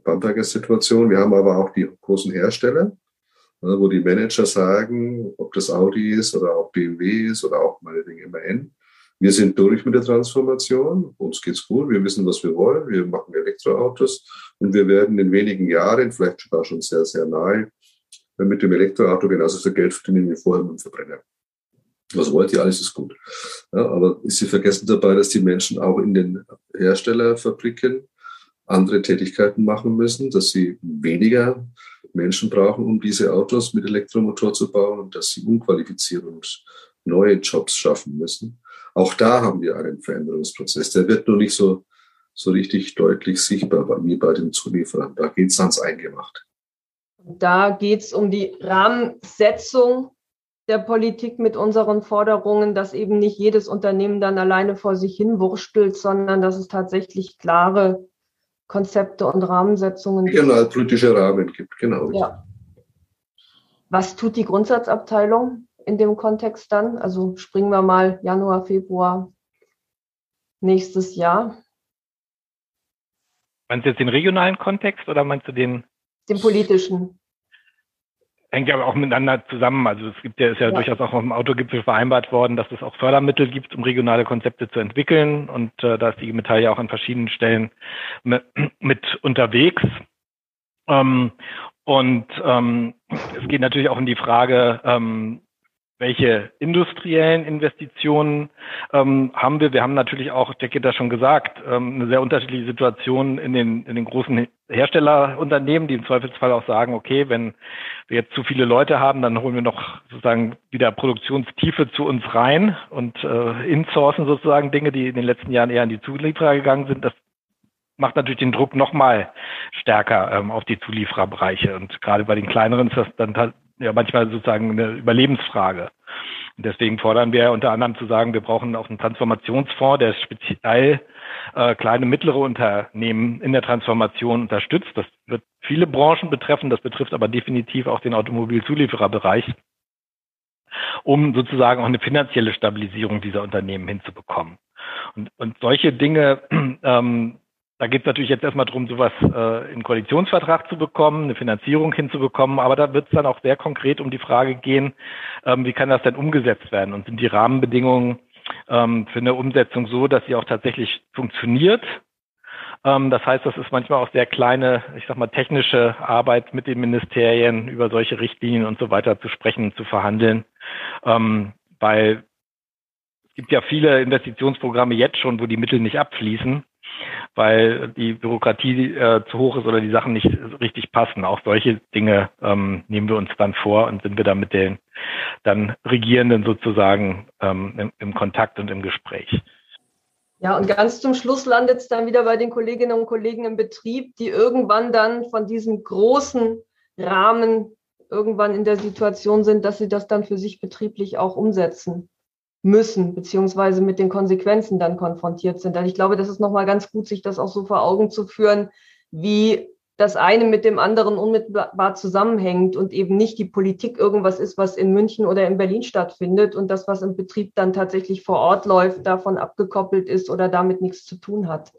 Bamberger Situation. Wir haben aber auch die großen Hersteller, wo die Manager sagen, ob das Audi ist oder auch BMW ist oder auch meinetwegen MAN, wir sind durch mit der Transformation, uns geht's gut, wir wissen, was wir wollen, wir machen Elektroautos und wir werden in wenigen Jahren, vielleicht sogar schon sehr, sehr nahe, mit dem Elektroauto genauso viel Geld verdienen wie vorher mit dem Verbrenner. Was wollt ihr? Alles ist gut. Ja, aber sie vergessen dabei, dass die Menschen auch in den Herstellerfabriken andere Tätigkeiten machen müssen, dass sie weniger Menschen brauchen, um diese Autos mit Elektromotor zu bauen und dass sie unqualifiziert und neue Jobs schaffen müssen. Auch da haben wir einen Veränderungsprozess. Der wird nur nicht so, so richtig deutlich sichtbar wie bei den Zulieferern. Da geht es ans Eingemachte. Da geht es um die Rahmensetzung der Politik mit unseren Forderungen, dass eben nicht jedes Unternehmen dann alleine vor sich hin wurstelt, sondern dass es tatsächlich klare Konzepte und Rahmensetzungen gibt. Regionalpolitische Rahmen gibt, genau. Ja. Was tut die Grundsatzabteilung in dem Kontext dann? Also springen wir mal Januar, Februar nächstes Jahr? Meinst du jetzt den regionalen Kontext oder meinst du den? Den politischen. Hängt ja aber auch miteinander zusammen. Also es gibt ja, ist ja, ja. durchaus auch dem Autogipfel vereinbart worden, dass es auch Fördermittel gibt, um regionale Konzepte zu entwickeln. Und äh, da ist die Metall ja auch an verschiedenen Stellen mit, mit unterwegs. Ähm, und ähm, es geht natürlich auch um die Frage, ähm, welche industriellen Investitionen ähm, haben wir? Wir haben natürlich auch, der geht das schon gesagt, ähm, eine sehr unterschiedliche Situation in den, in den großen Herstellerunternehmen, die im Zweifelsfall auch sagen, okay, wenn wir jetzt zu viele Leute haben, dann holen wir noch sozusagen wieder Produktionstiefe zu uns rein und äh, insourcen sozusagen Dinge, die in den letzten Jahren eher an die Zulieferer gegangen sind. Das macht natürlich den Druck nochmal stärker ähm, auf die Zuliefererbereiche. Und gerade bei den kleineren ist das dann ja manchmal sozusagen eine Überlebensfrage. Und deswegen fordern wir unter anderem zu sagen, wir brauchen auch einen Transformationsfonds, der speziell äh, kleine, mittlere Unternehmen in der Transformation unterstützt. Das wird viele Branchen betreffen, das betrifft aber definitiv auch den Automobilzuliefererbereich, um sozusagen auch eine finanzielle Stabilisierung dieser Unternehmen hinzubekommen. Und, und solche Dinge ähm, da geht es natürlich jetzt erstmal darum, sowas äh, in Koalitionsvertrag zu bekommen, eine Finanzierung hinzubekommen, aber da wird es dann auch sehr konkret um die Frage gehen, ähm, wie kann das denn umgesetzt werden? Und sind die Rahmenbedingungen ähm, für eine Umsetzung so, dass sie auch tatsächlich funktioniert. Ähm, das heißt, das ist manchmal auch sehr kleine, ich sag mal, technische Arbeit mit den Ministerien über solche Richtlinien und so weiter zu sprechen, zu verhandeln, ähm, weil es gibt ja viele Investitionsprogramme jetzt schon, wo die Mittel nicht abfließen weil die Bürokratie äh, zu hoch ist oder die Sachen nicht richtig passen. Auch solche Dinge ähm, nehmen wir uns dann vor und sind wir dann mit den dann Regierenden sozusagen ähm, im, im Kontakt und im Gespräch. Ja, und ganz zum Schluss landet es dann wieder bei den Kolleginnen und Kollegen im Betrieb, die irgendwann dann von diesem großen Rahmen irgendwann in der Situation sind, dass sie das dann für sich betrieblich auch umsetzen müssen, beziehungsweise mit den Konsequenzen dann konfrontiert sind. Also ich glaube, das ist nochmal ganz gut, sich das auch so vor Augen zu führen, wie das eine mit dem anderen unmittelbar zusammenhängt und eben nicht die Politik irgendwas ist, was in München oder in Berlin stattfindet und das, was im Betrieb dann tatsächlich vor Ort läuft, davon abgekoppelt ist oder damit nichts zu tun hat.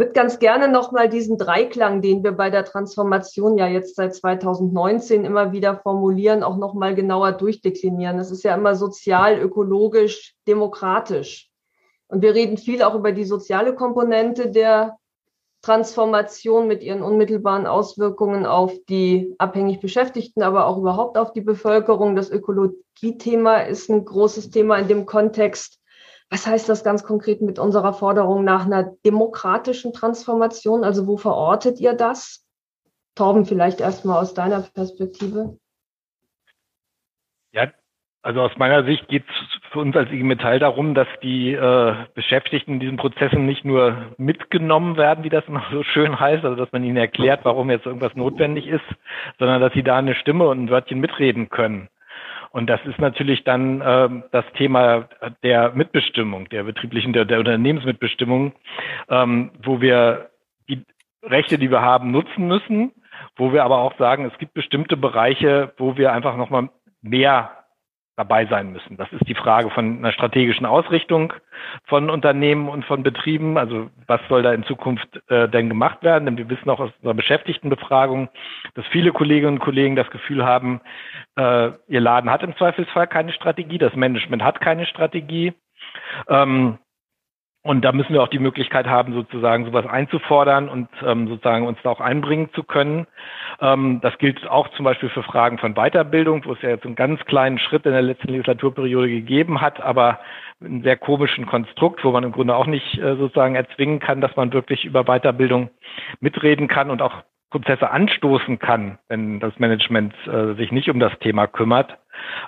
Ich würde ganz gerne nochmal diesen Dreiklang, den wir bei der Transformation ja jetzt seit 2019 immer wieder formulieren, auch nochmal genauer durchdeklinieren. Das ist ja immer sozial, ökologisch, demokratisch. Und wir reden viel auch über die soziale Komponente der Transformation mit ihren unmittelbaren Auswirkungen auf die abhängig Beschäftigten, aber auch überhaupt auf die Bevölkerung. Das Ökologie-Thema ist ein großes Thema in dem Kontext. Was heißt das ganz konkret mit unserer Forderung nach einer demokratischen Transformation? Also wo verortet ihr das? Torben, vielleicht erstmal aus deiner Perspektive. Ja, also aus meiner Sicht geht es für uns als IG Metall darum, dass die äh, Beschäftigten in diesen Prozessen nicht nur mitgenommen werden, wie das immer so schön heißt, also dass man ihnen erklärt, warum jetzt irgendwas notwendig ist, sondern dass sie da eine Stimme und ein Wörtchen mitreden können. Und das ist natürlich dann ähm, das Thema der Mitbestimmung, der betrieblichen, der, der Unternehmensmitbestimmung, ähm, wo wir die Rechte, die wir haben, nutzen müssen, wo wir aber auch sagen, es gibt bestimmte Bereiche, wo wir einfach nochmal mehr dabei sein müssen. Das ist die Frage von einer strategischen Ausrichtung von Unternehmen und von Betrieben. Also was soll da in Zukunft äh, denn gemacht werden? Denn wir wissen auch aus unserer Beschäftigtenbefragung, dass viele Kolleginnen und Kollegen das Gefühl haben, äh, ihr Laden hat im Zweifelsfall keine Strategie, das Management hat keine Strategie. Ähm, und da müssen wir auch die Möglichkeit haben, sozusagen sowas einzufordern und ähm, sozusagen uns da auch einbringen zu können. Ähm, das gilt auch zum Beispiel für Fragen von Weiterbildung, wo es ja jetzt einen ganz kleinen Schritt in der letzten Legislaturperiode gegeben hat, aber einen sehr komischen Konstrukt, wo man im Grunde auch nicht äh, sozusagen erzwingen kann, dass man wirklich über Weiterbildung mitreden kann und auch Prozesse anstoßen kann, wenn das Management äh, sich nicht um das Thema kümmert.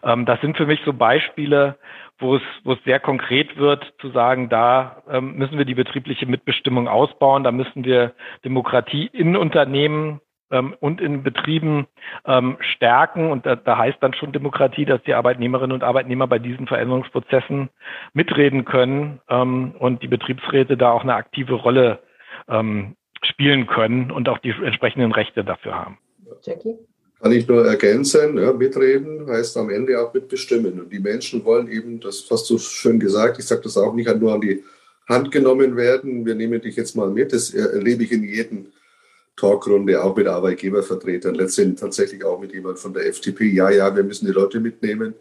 Ähm, das sind für mich so Beispiele, wo es, wo es sehr konkret wird, zu sagen, da ähm, müssen wir die betriebliche Mitbestimmung ausbauen, da müssen wir Demokratie in Unternehmen ähm, und in Betrieben ähm, stärken. Und da, da heißt dann schon Demokratie, dass die Arbeitnehmerinnen und Arbeitnehmer bei diesen Veränderungsprozessen mitreden können ähm, und die Betriebsräte da auch eine aktive Rolle ähm, spielen können und auch die entsprechenden Rechte dafür haben. Jackie? Kann ich nur ergänzen, ja, mitreden heißt am Ende auch mitbestimmen. Und die Menschen wollen eben, das hast du schön gesagt, ich sage das auch nicht nur an die Hand genommen werden. Wir nehmen dich jetzt mal mit. Das erlebe ich in jedem Talkrunde, auch mit Arbeitgebervertretern, letztendlich tatsächlich auch mit jemand von der FDP. Ja, ja, wir müssen die Leute mitnehmen.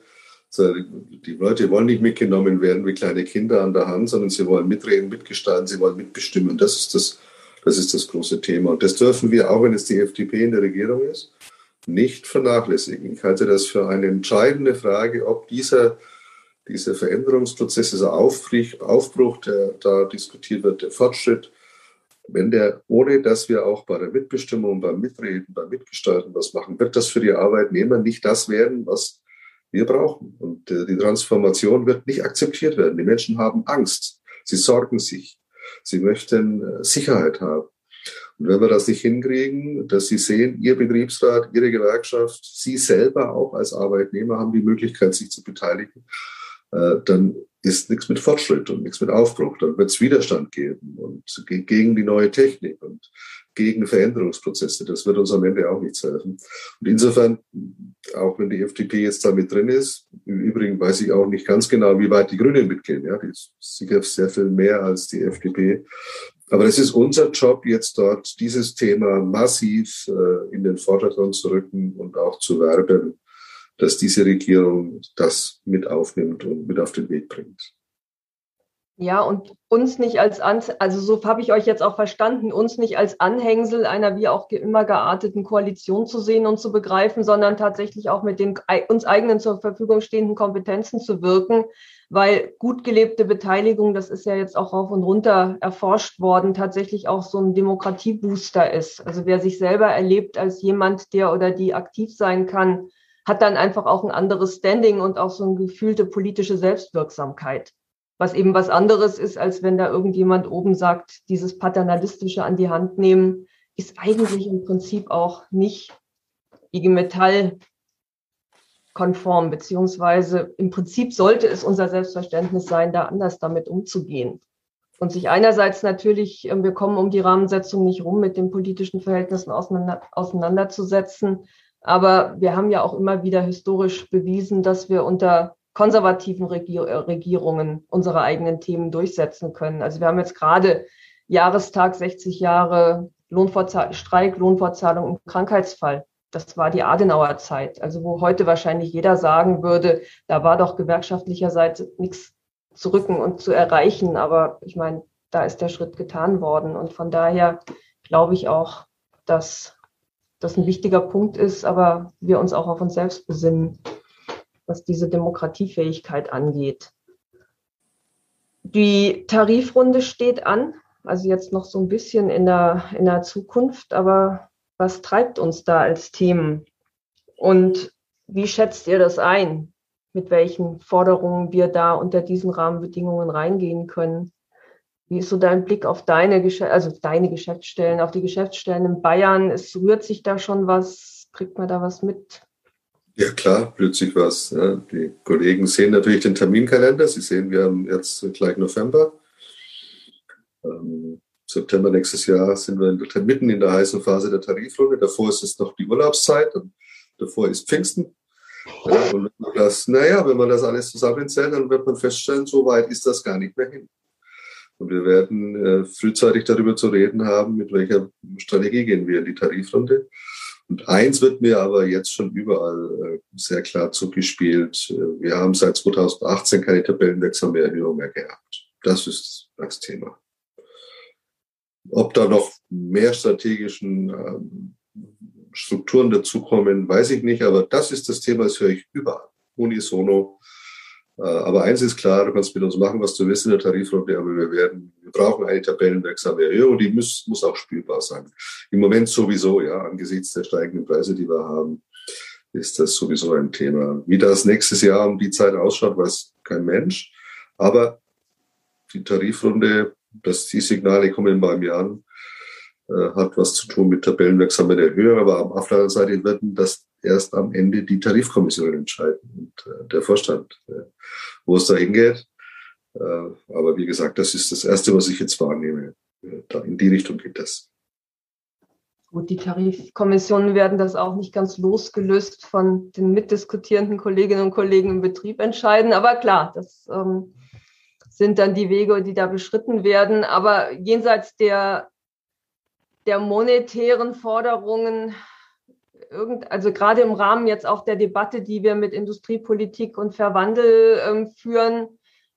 Die Leute wollen nicht mitgenommen werden wie kleine Kinder an der Hand, sondern sie wollen mitreden, mitgestalten, sie wollen mitbestimmen. Das ist das, das ist das große Thema. Und das dürfen wir, auch wenn es die FDP in der Regierung ist, nicht vernachlässigen. Ich halte das für eine entscheidende Frage, ob dieser, dieser Veränderungsprozess, dieser Aufbruch, der da diskutiert wird, der Fortschritt, wenn der, ohne dass wir auch bei der Mitbestimmung, beim Mitreden, beim Mitgestalten was machen, wird das für die Arbeitnehmer nicht das werden, was wir brauchen. Und äh, die Transformation wird nicht akzeptiert werden. Die Menschen haben Angst. Sie sorgen sich. Sie möchten äh, Sicherheit haben. Und wenn wir das nicht hinkriegen, dass Sie sehen, Ihr Betriebsrat, Ihre Gewerkschaft, Sie selber auch als Arbeitnehmer haben die Möglichkeit, sich zu beteiligen, äh, dann ist nichts mit Fortschritt und nichts mit Aufbruch. Dann wird es Widerstand geben und gegen die neue Technik und gegen Veränderungsprozesse. Das wird uns am Ende auch nichts helfen. Und insofern, auch wenn die FDP jetzt da mit drin ist, im Übrigen weiß ich auch nicht ganz genau, wie weit die Grünen mitgehen. Ja, die ist sicher sehr viel mehr als die FDP. Aber es ist unser Job, jetzt dort dieses Thema massiv äh, in den Vordergrund zu rücken und auch zu werben, dass diese Regierung das mit aufnimmt und mit auf den Weg bringt. Ja, und uns nicht als, An also so habe ich euch jetzt auch verstanden, uns nicht als Anhängsel einer wie auch immer gearteten Koalition zu sehen und zu begreifen, sondern tatsächlich auch mit den uns eigenen zur Verfügung stehenden Kompetenzen zu wirken, weil gut gelebte Beteiligung, das ist ja jetzt auch rauf und runter erforscht worden, tatsächlich auch so ein Demokratiebooster ist. Also wer sich selber erlebt als jemand, der oder die aktiv sein kann, hat dann einfach auch ein anderes Standing und auch so eine gefühlte politische Selbstwirksamkeit was eben was anderes ist, als wenn da irgendjemand oben sagt, dieses paternalistische an die Hand nehmen, ist eigentlich im Prinzip auch nicht IG Metall konform, beziehungsweise im Prinzip sollte es unser Selbstverständnis sein, da anders damit umzugehen. Und sich einerseits natürlich, ähm, wir kommen um die Rahmensetzung nicht rum, mit den politischen Verhältnissen auseinander, auseinanderzusetzen. Aber wir haben ja auch immer wieder historisch bewiesen, dass wir unter konservativen Regier äh, Regierungen unsere eigenen Themen durchsetzen können. Also wir haben jetzt gerade Jahrestag 60 Jahre Lohnfortzahl Streik, Lohnfortzahlung im Krankheitsfall. Das war die Adenauer Zeit, also wo heute wahrscheinlich jeder sagen würde, da war doch gewerkschaftlicherseits nichts zu rücken und zu erreichen. Aber ich meine, da ist der Schritt getan worden. Und von daher glaube ich auch, dass das ein wichtiger Punkt ist, aber wir uns auch auf uns selbst besinnen was diese Demokratiefähigkeit angeht. Die Tarifrunde steht an, also jetzt noch so ein bisschen in der, in der Zukunft, aber was treibt uns da als Themen? Und wie schätzt ihr das ein? Mit welchen Forderungen wir da unter diesen Rahmenbedingungen reingehen können? Wie ist so dein Blick auf deine, also deine Geschäftsstellen, auf die Geschäftsstellen in Bayern? Es rührt sich da schon was? Kriegt man da was mit? Ja klar, plötzlich was. Ja. Die Kollegen sehen natürlich den Terminkalender. Sie sehen, wir haben jetzt gleich November. Ähm, September nächstes Jahr sind wir in, mitten in der heißen Phase der Tarifrunde. Davor ist es noch die Urlaubszeit und davor ist Pfingsten. Ja, und wenn man das, naja, wenn man das alles zusammenzählt, dann wird man feststellen, so weit ist das gar nicht mehr hin. Und wir werden äh, frühzeitig darüber zu reden haben, mit welcher Strategie gehen wir in die Tarifrunde. Und eins wird mir aber jetzt schon überall äh, sehr klar zugespielt. Äh, wir haben seit 2018 keine Erhöhung mehr gehabt. Das ist das Thema. Ob da noch mehr strategischen ähm, Strukturen dazukommen, weiß ich nicht, aber das ist das Thema, das höre ich überall. Unisono aber eins ist klar, du kannst mit uns machen, was du willst in der Tarifrunde, aber wir werden, wir brauchen eine tabellenwirksame Erhöhung die muss, muss auch spielbar sein. Im Moment sowieso, ja, angesichts der steigenden Preise, die wir haben, ist das sowieso ein Thema. Wie das nächstes Jahr um die Zeit ausschaut, weiß kein Mensch. Aber die Tarifrunde, dass die Signale kommen bei mir an, äh, hat was zu tun mit tabellenwirksamen Erhöhungen. Aber auf der anderen Seite werden das erst am Ende die Tarifkommission entscheiden und äh, der Vorstand, äh, wo es da hingeht. Äh, aber wie gesagt, das ist das Erste, was ich jetzt wahrnehme. Da in die Richtung geht das. Gut, die Tarifkommissionen werden das auch nicht ganz losgelöst von den mitdiskutierenden Kolleginnen und Kollegen im Betrieb entscheiden. Aber klar, das ähm, sind dann die Wege, die da beschritten werden. Aber jenseits der, der monetären Forderungen, irgend, also gerade im Rahmen jetzt auch der Debatte, die wir mit Industriepolitik und Verwandel ähm, führen,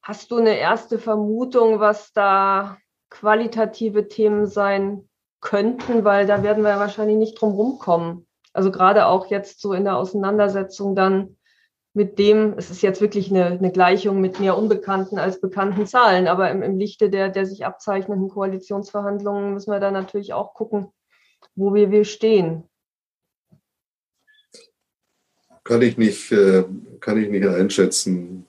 hast du eine erste Vermutung, was da qualitative Themen sein könnten, weil da werden wir wahrscheinlich nicht drum rumkommen. Also gerade auch jetzt so in der Auseinandersetzung dann mit dem, es ist jetzt wirklich eine, eine Gleichung mit mehr unbekannten als bekannten Zahlen, aber im, im Lichte der, der sich abzeichnenden Koalitionsverhandlungen müssen wir da natürlich auch gucken, wo wir, wir stehen. Kann ich nicht, äh, kann ich nicht einschätzen,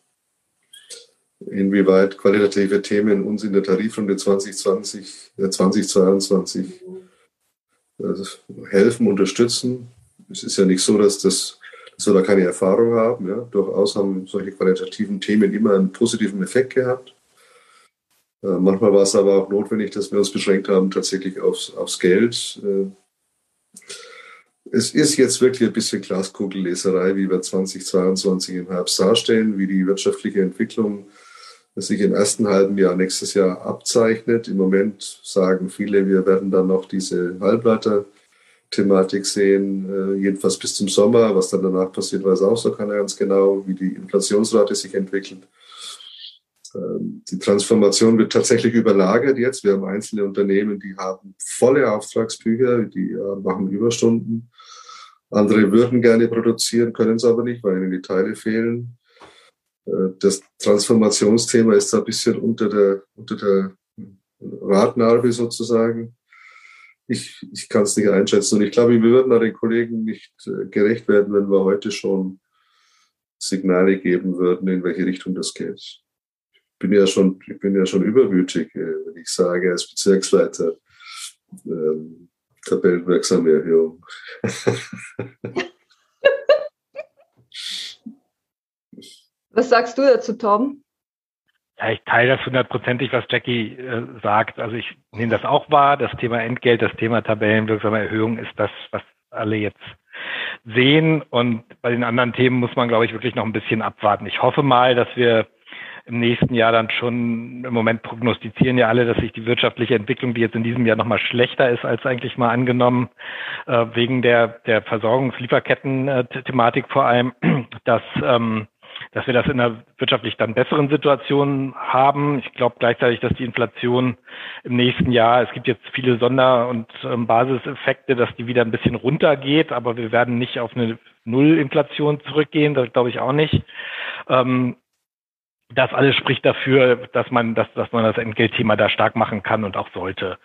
inwieweit qualitative Themen uns in der Tarifrunde 2020, äh, 2022 äh, helfen, unterstützen. Es ist ja nicht so, dass das dass wir da keine Erfahrung haben. Ja. Durchaus haben solche qualitativen Themen immer einen positiven Effekt gehabt. Äh, manchmal war es aber auch notwendig, dass wir uns beschränkt haben tatsächlich aufs, aufs Geld. Es ist jetzt wirklich ein bisschen Glaskugelleserei, wie wir 2022 im Herbst darstellen, wie die wirtschaftliche Entwicklung sich im ersten halben Jahr nächstes Jahr abzeichnet. Im Moment sagen viele, wir werden dann noch diese Halbleiter Thematik sehen, äh, jedenfalls bis zum Sommer. Was dann danach passiert, weiß auch so keiner ganz genau, wie die Inflationsrate sich entwickelt. Die Transformation wird tatsächlich überlagert jetzt. Wir haben einzelne Unternehmen, die haben volle Auftragsbücher, die äh, machen Überstunden. Andere würden gerne produzieren, können es aber nicht, weil ihnen die Teile fehlen. Äh, das Transformationsthema ist da ein bisschen unter der, unter der Radnarbe sozusagen ich, ich kann es nicht einschätzen. Und ich glaube, wir würden da den Kollegen nicht äh, gerecht werden, wenn wir heute schon Signale geben würden, in welche Richtung das geht. Ich bin ja schon, ich bin ja schon überwütig, äh, wenn ich sage, als Bezirksleiter, ähm, tabellenwirksame Erhöhung. Was sagst du dazu, Tom? Ja, ich teile das hundertprozentig, was Jackie äh, sagt. Also ich nehme das auch wahr. Das Thema Entgelt, das Thema tabellenwirksame Erhöhung ist das, was alle jetzt sehen. Und bei den anderen Themen muss man, glaube ich, wirklich noch ein bisschen abwarten. Ich hoffe mal, dass wir im nächsten Jahr dann schon, im Moment prognostizieren ja alle, dass sich die wirtschaftliche Entwicklung, die jetzt in diesem Jahr nochmal schlechter ist als eigentlich mal angenommen, äh, wegen der, der Versorgungslieferketten-Thematik vor allem, dass ähm, dass wir das in einer wirtschaftlich dann besseren Situation haben. Ich glaube gleichzeitig, dass die Inflation im nächsten Jahr, es gibt jetzt viele Sonder- und ähm, Basiseffekte, dass die wieder ein bisschen runtergeht, aber wir werden nicht auf eine Nullinflation zurückgehen, das glaube ich auch nicht. Ähm, das alles spricht dafür, dass man, dass, dass man das Entgeltthema da stark machen kann und auch sollte.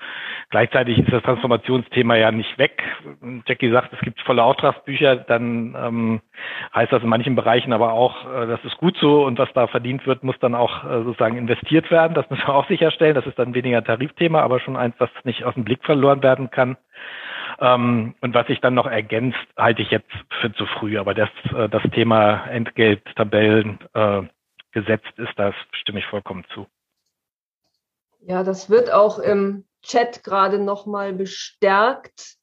Gleichzeitig ist das Transformationsthema ja nicht weg. Jackie sagt, es gibt volle Auftragsbücher, dann ähm, heißt das in manchen Bereichen aber auch, äh, das ist gut so und was da verdient wird, muss dann auch äh, sozusagen investiert werden. Das müssen wir auch sicherstellen. Das ist dann weniger Tarifthema, aber schon eins, was nicht aus dem Blick verloren werden kann. Ähm, und was sich dann noch ergänzt, halte ich jetzt für zu früh. Aber das, äh, das Thema Entgelttabellen äh, gesetzt ist, da stimme ich vollkommen zu. Ja, das wird auch im Chat gerade nochmal bestärkt.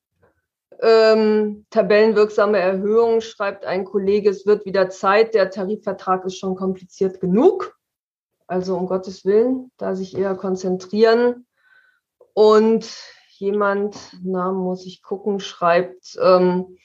Ähm, tabellenwirksame Erhöhung, schreibt ein Kollege, es wird wieder Zeit, der Tarifvertrag ist schon kompliziert genug. Also um Gottes Willen, da sich eher konzentrieren. Und jemand, na, muss ich gucken, schreibt, ähm,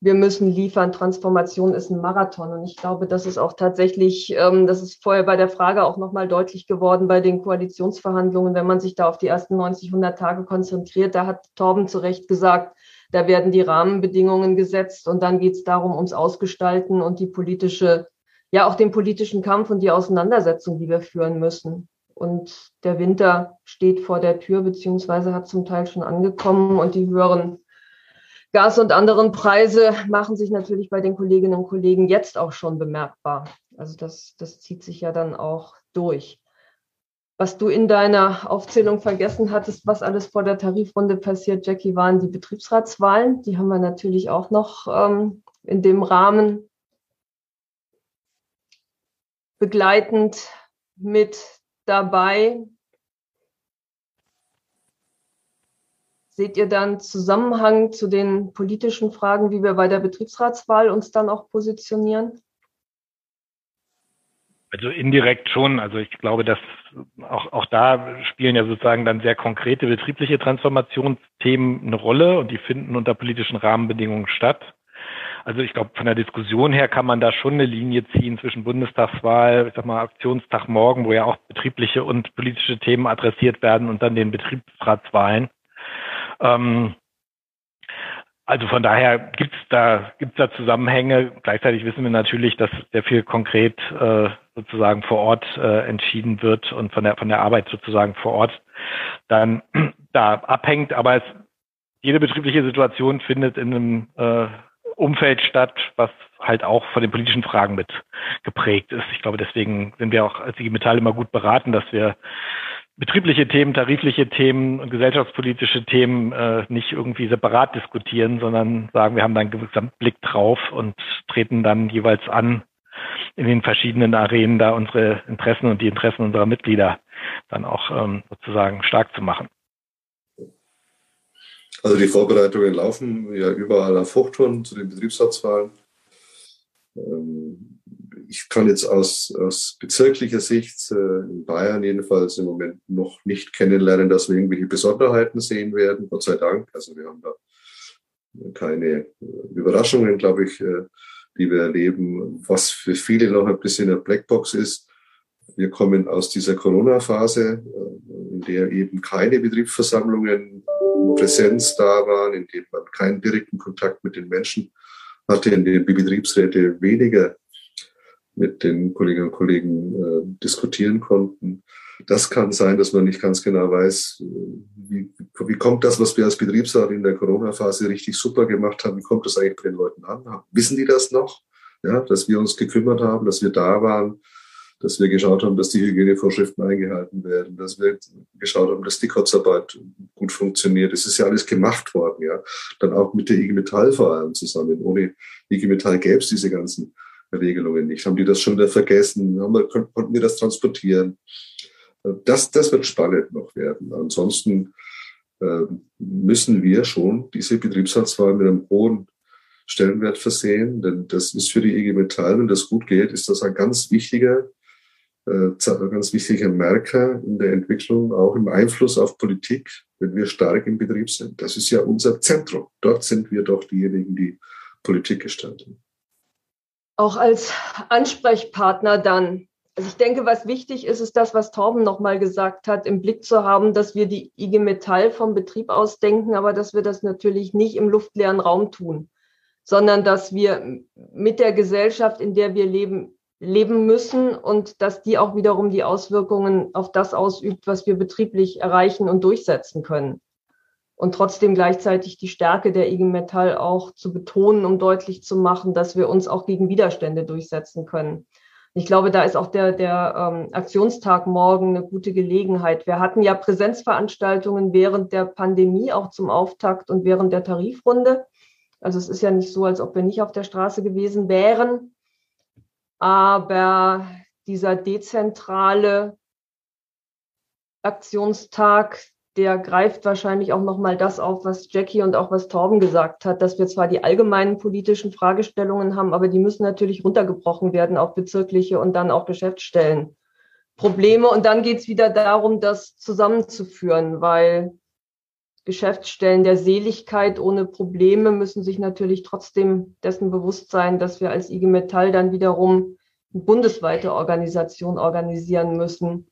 wir müssen liefern, Transformation ist ein Marathon. Und ich glaube, das ist auch tatsächlich, ähm, das ist vorher bei der Frage auch nochmal deutlich geworden bei den Koalitionsverhandlungen, wenn man sich da auf die ersten 90, 100 Tage konzentriert. Da hat Torben zu Recht gesagt, da werden die Rahmenbedingungen gesetzt und dann geht es darum, ums Ausgestalten und die politische, ja auch den politischen Kampf und die Auseinandersetzung, die wir führen müssen. Und der Winter steht vor der Tür, beziehungsweise hat zum Teil schon angekommen und die höheren Gas und anderen Preise machen sich natürlich bei den Kolleginnen und Kollegen jetzt auch schon bemerkbar. Also das, das zieht sich ja dann auch durch. Was du in deiner Aufzählung vergessen hattest, was alles vor der Tarifrunde passiert, Jackie, waren die Betriebsratswahlen. Die haben wir natürlich auch noch ähm, in dem Rahmen begleitend mit dabei. Seht ihr dann Zusammenhang zu den politischen Fragen, wie wir bei der Betriebsratswahl uns dann auch positionieren? Also indirekt schon. Also ich glaube, dass auch, auch da spielen ja sozusagen dann sehr konkrete betriebliche Transformationsthemen eine Rolle und die finden unter politischen Rahmenbedingungen statt. Also ich glaube, von der Diskussion her kann man da schon eine Linie ziehen zwischen Bundestagswahl, ich sag mal Aktionstag morgen, wo ja auch betriebliche und politische Themen adressiert werden und dann den Betriebsratswahlen. Ähm, also von daher gibt's da gibt's da Zusammenhänge. Gleichzeitig wissen wir natürlich, dass sehr viel konkret äh, sozusagen vor Ort äh, entschieden wird und von der von der Arbeit sozusagen vor Ort dann da abhängt. Aber es, jede betriebliche Situation findet in einem äh, Umfeld statt, was halt auch von den politischen Fragen mit geprägt ist. Ich glaube, deswegen sind wir auch als IG Metall immer gut beraten, dass wir betriebliche Themen, tarifliche Themen und gesellschaftspolitische Themen äh, nicht irgendwie separat diskutieren, sondern sagen, wir haben da einen Gesamtblick drauf und treten dann jeweils an, in den verschiedenen Arenen da unsere Interessen und die Interessen unserer Mitglieder dann auch ähm, sozusagen stark zu machen. Also die Vorbereitungen laufen ja überall auf Hochtouren zu den Betriebsratswahlen. Ähm, ich kann jetzt aus, aus bezirklicher Sicht äh, in Bayern jedenfalls im Moment noch nicht kennenlernen, dass wir irgendwelche Besonderheiten sehen werden, Gott sei Dank. Also wir haben da keine äh, Überraschungen, glaube ich, äh, die wir erleben. Was für viele noch ein bisschen eine Blackbox ist, wir kommen aus dieser Corona-Phase, äh, in der eben keine Betriebsversammlungen Präsenz da waren, in denen man keinen direkten Kontakt mit den Menschen hatte, in denen die Betriebsräte weniger mit den Kolleginnen und Kollegen äh, diskutieren konnten. Das kann sein, dass man nicht ganz genau weiß, wie, wie kommt das, was wir als Betriebsrat in der Corona-Phase richtig super gemacht haben, wie kommt das eigentlich bei den Leuten an? Wissen die das noch? Ja, dass wir uns gekümmert haben, dass wir da waren, dass wir geschaut haben, dass die Hygienevorschriften eingehalten werden, dass wir geschaut haben, dass die Kurzarbeit gut funktioniert. Es ist ja alles gemacht worden, ja. Dann auch mit der IG Metall vor allem zusammen. Ohne IG Metall gäbe es diese ganzen Regelungen nicht. Haben die das schon wieder vergessen? Haben wir, konnten wir das transportieren? Das, das wird spannend noch werden. Ansonsten äh, müssen wir schon diese Betriebsratswahl mit einem hohen Stellenwert versehen, denn das ist für die IG Metall, wenn das gut geht, ist das ein ganz wichtiger, äh, ganz wichtiger Merker in der Entwicklung, auch im Einfluss auf Politik, wenn wir stark im Betrieb sind. Das ist ja unser Zentrum. Dort sind wir doch diejenigen, die Politik gestalten auch als Ansprechpartner dann. Also ich denke, was wichtig ist, ist das, was Torben nochmal gesagt hat, im Blick zu haben, dass wir die IG Metall vom Betrieb aus denken, aber dass wir das natürlich nicht im luftleeren Raum tun, sondern dass wir mit der Gesellschaft, in der wir leben, leben müssen und dass die auch wiederum die Auswirkungen auf das ausübt, was wir betrieblich erreichen und durchsetzen können und trotzdem gleichzeitig die Stärke der IG Metall auch zu betonen, um deutlich zu machen, dass wir uns auch gegen Widerstände durchsetzen können. Ich glaube, da ist auch der, der ähm, Aktionstag morgen eine gute Gelegenheit. Wir hatten ja Präsenzveranstaltungen während der Pandemie, auch zum Auftakt und während der Tarifrunde. Also es ist ja nicht so, als ob wir nicht auf der Straße gewesen wären. Aber dieser dezentrale Aktionstag, der greift wahrscheinlich auch nochmal das auf, was Jackie und auch was Torben gesagt hat, dass wir zwar die allgemeinen politischen Fragestellungen haben, aber die müssen natürlich runtergebrochen werden auf bezirkliche und dann auch Geschäftsstellen. Probleme. Und dann geht es wieder darum, das zusammenzuführen, weil Geschäftsstellen der Seligkeit ohne Probleme müssen sich natürlich trotzdem dessen bewusst sein, dass wir als IG Metall dann wiederum eine bundesweite Organisation organisieren müssen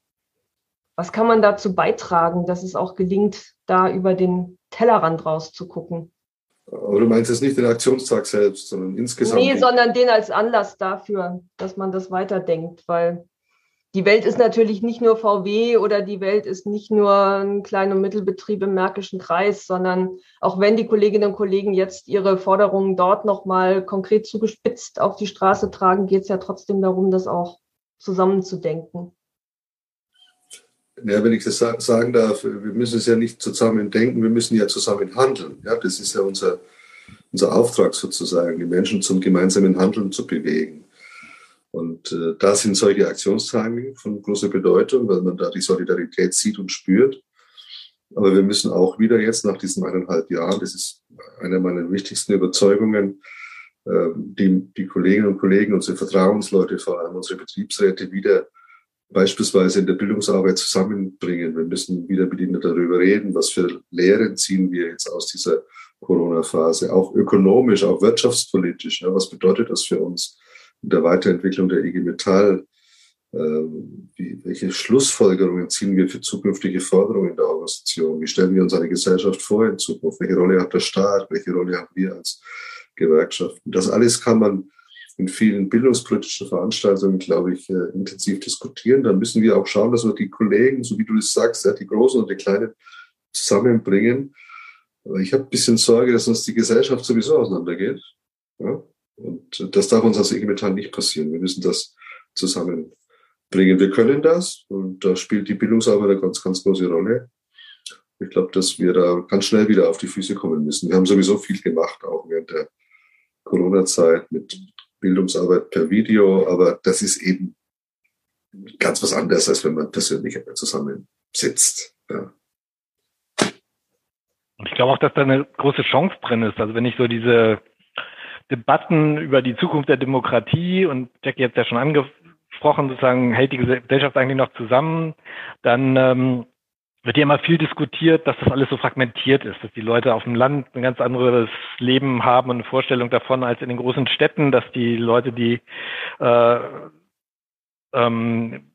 was kann man dazu beitragen, dass es auch gelingt, da über den Tellerrand rauszugucken? Aber du meinst jetzt nicht den Aktionstag selbst, sondern insgesamt? Nee, sondern den als Anlass dafür, dass man das weiterdenkt, weil die Welt ist natürlich nicht nur VW oder die Welt ist nicht nur ein kleiner Mittelbetrieb im Märkischen Kreis, sondern auch wenn die Kolleginnen und Kollegen jetzt ihre Forderungen dort nochmal konkret zugespitzt auf die Straße tragen, geht es ja trotzdem darum, das auch zusammenzudenken. Ja, wenn ich das sagen darf, wir müssen es ja nicht zusammen denken, wir müssen ja zusammen handeln. Ja, das ist ja unser, unser Auftrag sozusagen, die Menschen zum gemeinsamen Handeln zu bewegen. Und äh, da sind solche Aktionstage von großer Bedeutung, weil man da die Solidarität sieht und spürt. Aber wir müssen auch wieder jetzt nach diesen eineinhalb Jahren, das ist eine meiner wichtigsten Überzeugungen, ähm, die, die Kolleginnen und Kollegen, unsere Vertrauensleute, vor allem unsere Betriebsräte wieder beispielsweise in der Bildungsarbeit zusammenbringen. Wir müssen wieder mit ihnen darüber reden, was für Lehren ziehen wir jetzt aus dieser Corona-Phase, auch ökonomisch, auch wirtschaftspolitisch. Ja, was bedeutet das für uns in der Weiterentwicklung der IG Metall? Ähm, wie, welche Schlussfolgerungen ziehen wir für zukünftige Forderungen in der Organisation? Wie stellen wir uns eine Gesellschaft vor in Zukunft? Welche Rolle hat der Staat? Welche Rolle haben wir als Gewerkschaften? Das alles kann man in vielen bildungspolitischen Veranstaltungen, glaube ich, äh, intensiv diskutieren. Dann müssen wir auch schauen, dass wir die Kollegen, so wie du es sagst, ja, die Großen und die Kleinen zusammenbringen. Aber ich habe ein bisschen Sorge, dass uns die Gesellschaft sowieso auseinandergeht. Ja? Und das darf uns als IG Metall nicht passieren. Wir müssen das zusammenbringen. Wir können das und da spielt die Bildungsarbeit eine ganz, ganz große Rolle. Ich glaube, dass wir da ganz schnell wieder auf die Füße kommen müssen. Wir haben sowieso viel gemacht, auch während der Corona-Zeit mit Bildungsarbeit per Video, aber das ist eben ganz was anderes, als wenn man persönlich zusammensitzt. Ja. Ich glaube auch, dass da eine große Chance drin ist. Also wenn ich so diese Debatten über die Zukunft der Demokratie und Jackie hat ja schon angesprochen, sozusagen hält die Gesellschaft eigentlich noch zusammen, dann ähm, wird ja immer viel diskutiert, dass das alles so fragmentiert ist, dass die Leute auf dem Land ein ganz anderes Leben haben und eine Vorstellung davon als in den großen Städten, dass die Leute, die äh, ähm,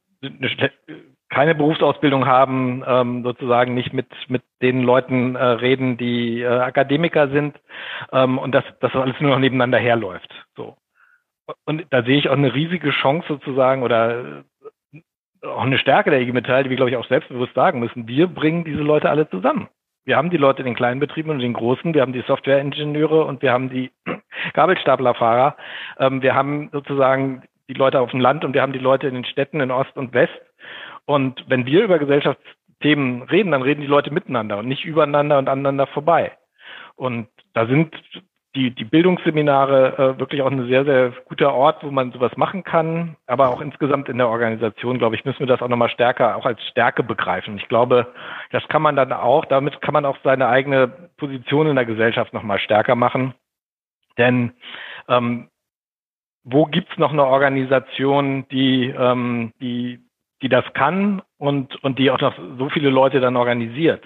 keine Berufsausbildung haben, ähm, sozusagen nicht mit mit den Leuten äh, reden, die äh, Akademiker sind ähm, und dass, dass das alles nur noch nebeneinander herläuft. So. Und da sehe ich auch eine riesige Chance sozusagen oder auch eine Stärke der IG Metall, die wir, glaube ich, auch selbstbewusst sagen müssen. Wir bringen diese Leute alle zusammen. Wir haben die Leute in den kleinen Betrieben und den großen, wir haben die Softwareingenieure und wir haben die Gabelstaplerfahrer. Ähm, wir haben sozusagen die Leute auf dem Land und wir haben die Leute in den Städten in Ost und West. Und wenn wir über Gesellschaftsthemen reden, dann reden die Leute miteinander und nicht übereinander und aneinander vorbei. Und da sind die, die Bildungsseminare äh, wirklich auch ein sehr, sehr guter Ort, wo man sowas machen kann. Aber auch insgesamt in der Organisation, glaube ich, müssen wir das auch nochmal stärker, auch als Stärke begreifen. Ich glaube, das kann man dann auch, damit kann man auch seine eigene Position in der Gesellschaft nochmal stärker machen. Denn ähm, wo gibt's noch eine Organisation, die, ähm, die, die das kann und, und die auch noch so viele Leute dann organisiert?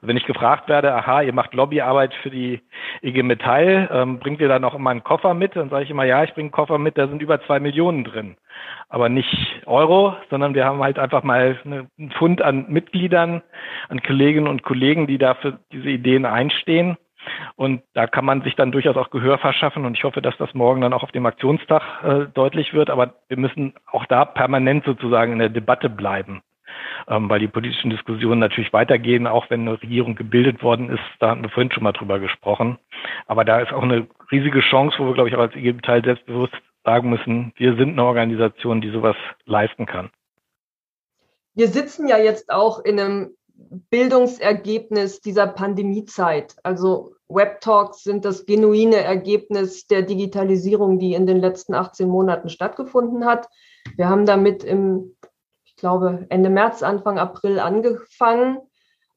Und wenn ich gefragt werde, aha, ihr macht Lobbyarbeit für die IG Metall, ähm, bringt ihr da noch immer einen Koffer mit? Dann sage ich immer, ja, ich bringe einen Koffer mit, da sind über zwei Millionen drin. Aber nicht Euro, sondern wir haben halt einfach mal eine, einen Fund an Mitgliedern, an Kolleginnen und Kollegen, die dafür diese Ideen einstehen. Und da kann man sich dann durchaus auch Gehör verschaffen. Und ich hoffe, dass das morgen dann auch auf dem Aktionstag äh, deutlich wird. Aber wir müssen auch da permanent sozusagen in der Debatte bleiben ähm, weil die politischen Diskussionen natürlich weitergehen, auch wenn eine Regierung gebildet worden ist. Da hatten wir vorhin schon mal drüber gesprochen. Aber da ist auch eine riesige Chance, wo wir, glaube ich, auch als IG Teil selbstbewusst sagen müssen, wir sind eine Organisation, die sowas leisten kann. Wir sitzen ja jetzt auch in einem Bildungsergebnis dieser Pandemiezeit. Also Webtalks sind das genuine Ergebnis der Digitalisierung, die in den letzten 18 Monaten stattgefunden hat. Wir haben damit im ich glaube, Ende März, Anfang April angefangen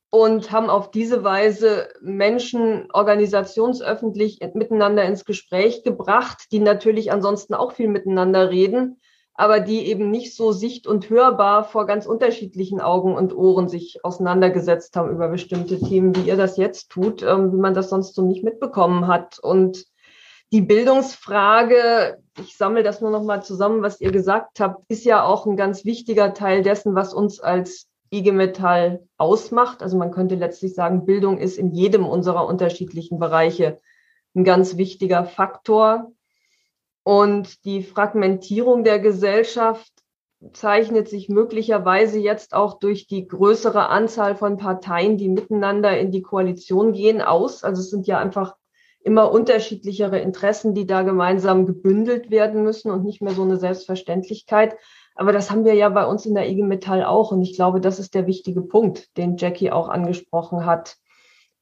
und haben auf diese Weise Menschen organisationsöffentlich miteinander ins Gespräch gebracht, die natürlich ansonsten auch viel miteinander reden, aber die eben nicht so sicht- und hörbar vor ganz unterschiedlichen Augen und Ohren sich auseinandergesetzt haben über bestimmte Themen, wie ihr das jetzt tut, ähm, wie man das sonst so nicht mitbekommen hat. Und die Bildungsfrage, ich sammle das nur noch mal zusammen, was ihr gesagt habt, ist ja auch ein ganz wichtiger Teil dessen, was uns als IG Metall ausmacht. Also man könnte letztlich sagen, Bildung ist in jedem unserer unterschiedlichen Bereiche ein ganz wichtiger Faktor. Und die Fragmentierung der Gesellschaft zeichnet sich möglicherweise jetzt auch durch die größere Anzahl von Parteien, die miteinander in die Koalition gehen, aus. Also es sind ja einfach immer unterschiedlichere Interessen, die da gemeinsam gebündelt werden müssen und nicht mehr so eine Selbstverständlichkeit. Aber das haben wir ja bei uns in der IG Metall auch. Und ich glaube, das ist der wichtige Punkt, den Jackie auch angesprochen hat.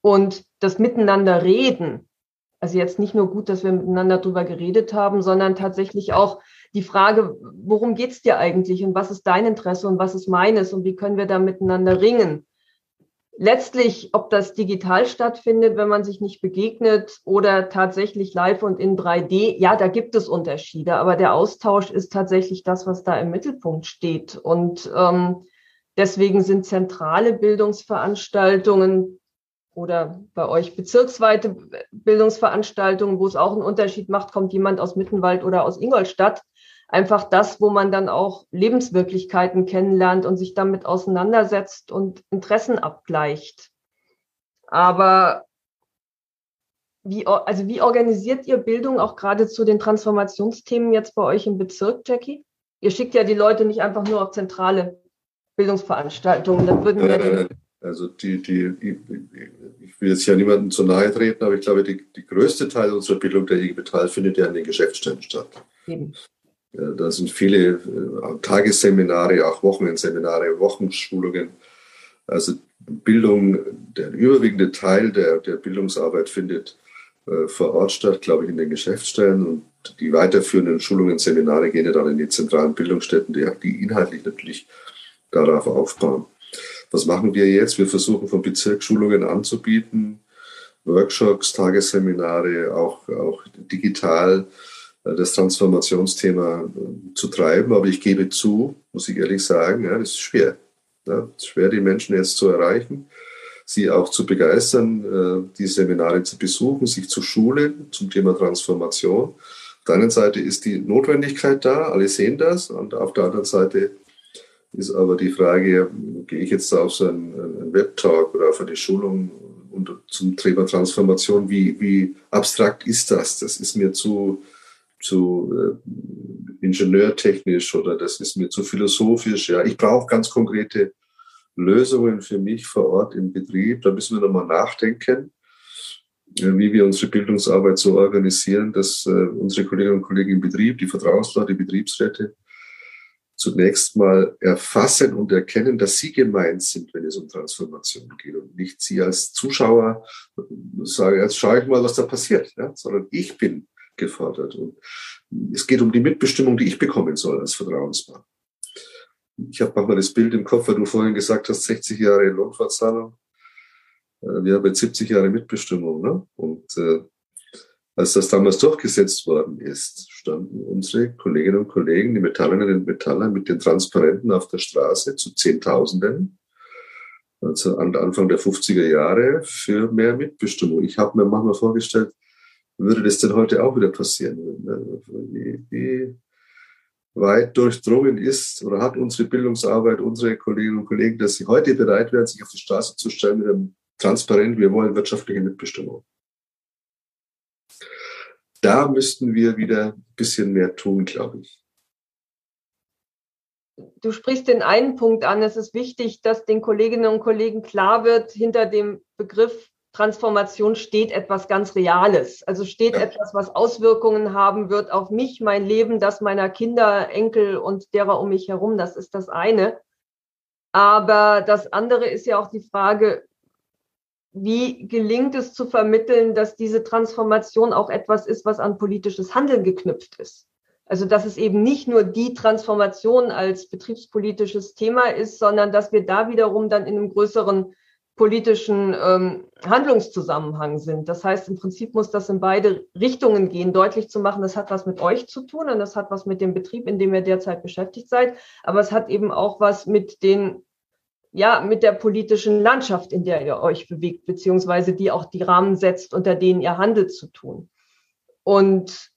Und das Miteinander reden, also jetzt nicht nur gut, dass wir miteinander drüber geredet haben, sondern tatsächlich auch die Frage, worum geht's dir eigentlich und was ist dein Interesse und was ist meines und wie können wir da miteinander ringen? Letztlich, ob das digital stattfindet, wenn man sich nicht begegnet oder tatsächlich live und in 3D, ja, da gibt es Unterschiede, aber der Austausch ist tatsächlich das, was da im Mittelpunkt steht. Und ähm, deswegen sind zentrale Bildungsveranstaltungen oder bei euch bezirksweite Bildungsveranstaltungen, wo es auch einen Unterschied macht, kommt jemand aus Mittenwald oder aus Ingolstadt, einfach das, wo man dann auch Lebenswirklichkeiten kennenlernt und sich damit auseinandersetzt und Interessen abgleicht. Aber wie, also wie organisiert ihr Bildung auch gerade zu den Transformationsthemen jetzt bei euch im Bezirk, Jackie? Ihr schickt ja die Leute nicht einfach nur auf zentrale Bildungsveranstaltungen. Dann würden wir nein, also die, die, ich will jetzt ja niemandem zu nahe treten, aber ich glaube, die, die größte Teil unserer Bildung der IG Metall findet ja in den Geschäftsstellen statt. Eben. Da sind viele äh, Tagesseminare, auch Wochenendseminare, Wochenschulungen. Also Bildung, der überwiegende Teil der, der Bildungsarbeit findet äh, vor Ort statt, glaube ich, in den Geschäftsstellen. Und die weiterführenden Schulungen, Seminare gehen ja dann in die zentralen Bildungsstätten, die, die inhaltlich natürlich darauf aufbauen. Was machen wir jetzt? Wir versuchen von Bezirk Schulungen anzubieten, Workshops, Tagesseminare, auch, auch digital das Transformationsthema äh, zu treiben. Aber ich gebe zu, muss ich ehrlich sagen, ja, das ist schwer. Ja, es ist schwer, die Menschen jetzt zu erreichen, sie auch zu begeistern, äh, die Seminare zu besuchen, sich zu schulen zum Thema Transformation. Auf der einen Seite ist die Notwendigkeit da, alle sehen das, und auf der anderen Seite ist aber die Frage, gehe ich jetzt auf so einen, einen Webtalk oder auf eine Schulung und zum Thema Transformation, wie, wie abstrakt ist das? Das ist mir zu, zu äh, ingenieurtechnisch oder das ist mir zu philosophisch. Ja, ich brauche ganz konkrete Lösungen für mich vor Ort im Betrieb. Da müssen wir nochmal nachdenken, äh, wie wir unsere Bildungsarbeit so organisieren, dass äh, unsere Kolleginnen und Kollegen im Betrieb, die Vertrauensleute, die Betriebsräte, zunächst mal erfassen und erkennen, dass sie gemeint sind, wenn es um Transformation geht und nicht sie als Zuschauer sagen, jetzt schaue ich mal, was da passiert, ja, sondern ich bin gefordert. Und es geht um die Mitbestimmung, die ich bekommen soll als Vertrauensmann. Ich habe manchmal das Bild im Kopf, weil du vorhin gesagt hast, 60 Jahre Lohnfortzahlung. Äh, wir haben jetzt 70 Jahre Mitbestimmung. Ne? Und äh, als das damals durchgesetzt worden ist, standen unsere Kolleginnen und Kollegen, die Metallerinnen und Metaller, mit den Transparenten auf der Straße zu Zehntausenden, also Anfang der 50er Jahre, für mehr Mitbestimmung. Ich habe mir manchmal vorgestellt, würde das denn heute auch wieder passieren? Wie, wie weit durchdrungen ist oder hat unsere Bildungsarbeit, unsere Kolleginnen und Kollegen, dass sie heute bereit wären, sich auf die Straße zu stellen mit einem transparent, wir wollen wirtschaftliche Mitbestimmung. Da müssten wir wieder ein bisschen mehr tun, glaube ich. Du sprichst den einen Punkt an. Es ist wichtig, dass den Kolleginnen und Kollegen klar wird, hinter dem Begriff Transformation steht etwas ganz Reales. Also steht etwas, was Auswirkungen haben wird auf mich, mein Leben, das meiner Kinder, Enkel und derer um mich herum. Das ist das eine. Aber das andere ist ja auch die Frage, wie gelingt es zu vermitteln, dass diese Transformation auch etwas ist, was an politisches Handeln geknüpft ist? Also dass es eben nicht nur die Transformation als betriebspolitisches Thema ist, sondern dass wir da wiederum dann in einem größeren politischen ähm, Handlungszusammenhang sind. Das heißt, im Prinzip muss das in beide Richtungen gehen, deutlich zu machen, das hat was mit euch zu tun und das hat was mit dem Betrieb, in dem ihr derzeit beschäftigt seid, aber es hat eben auch was mit den ja, mit der politischen Landschaft, in der ihr euch bewegt, beziehungsweise die auch die Rahmen setzt, unter denen ihr handelt, zu tun. Und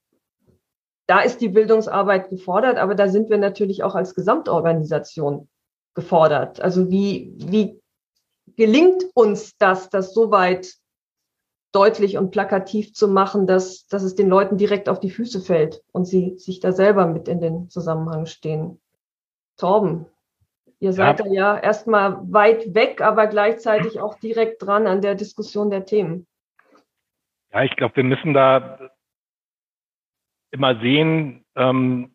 da ist die Bildungsarbeit gefordert, aber da sind wir natürlich auch als Gesamtorganisation gefordert. Also wie, wie gelingt uns das, das so weit deutlich und plakativ zu machen, dass, dass es den Leuten direkt auf die Füße fällt und sie sich da selber mit in den Zusammenhang stehen. Torben, ihr seid ja. da ja erstmal weit weg, aber gleichzeitig auch direkt dran an der Diskussion der Themen. Ja, ich glaube, wir müssen da immer sehen, ähm,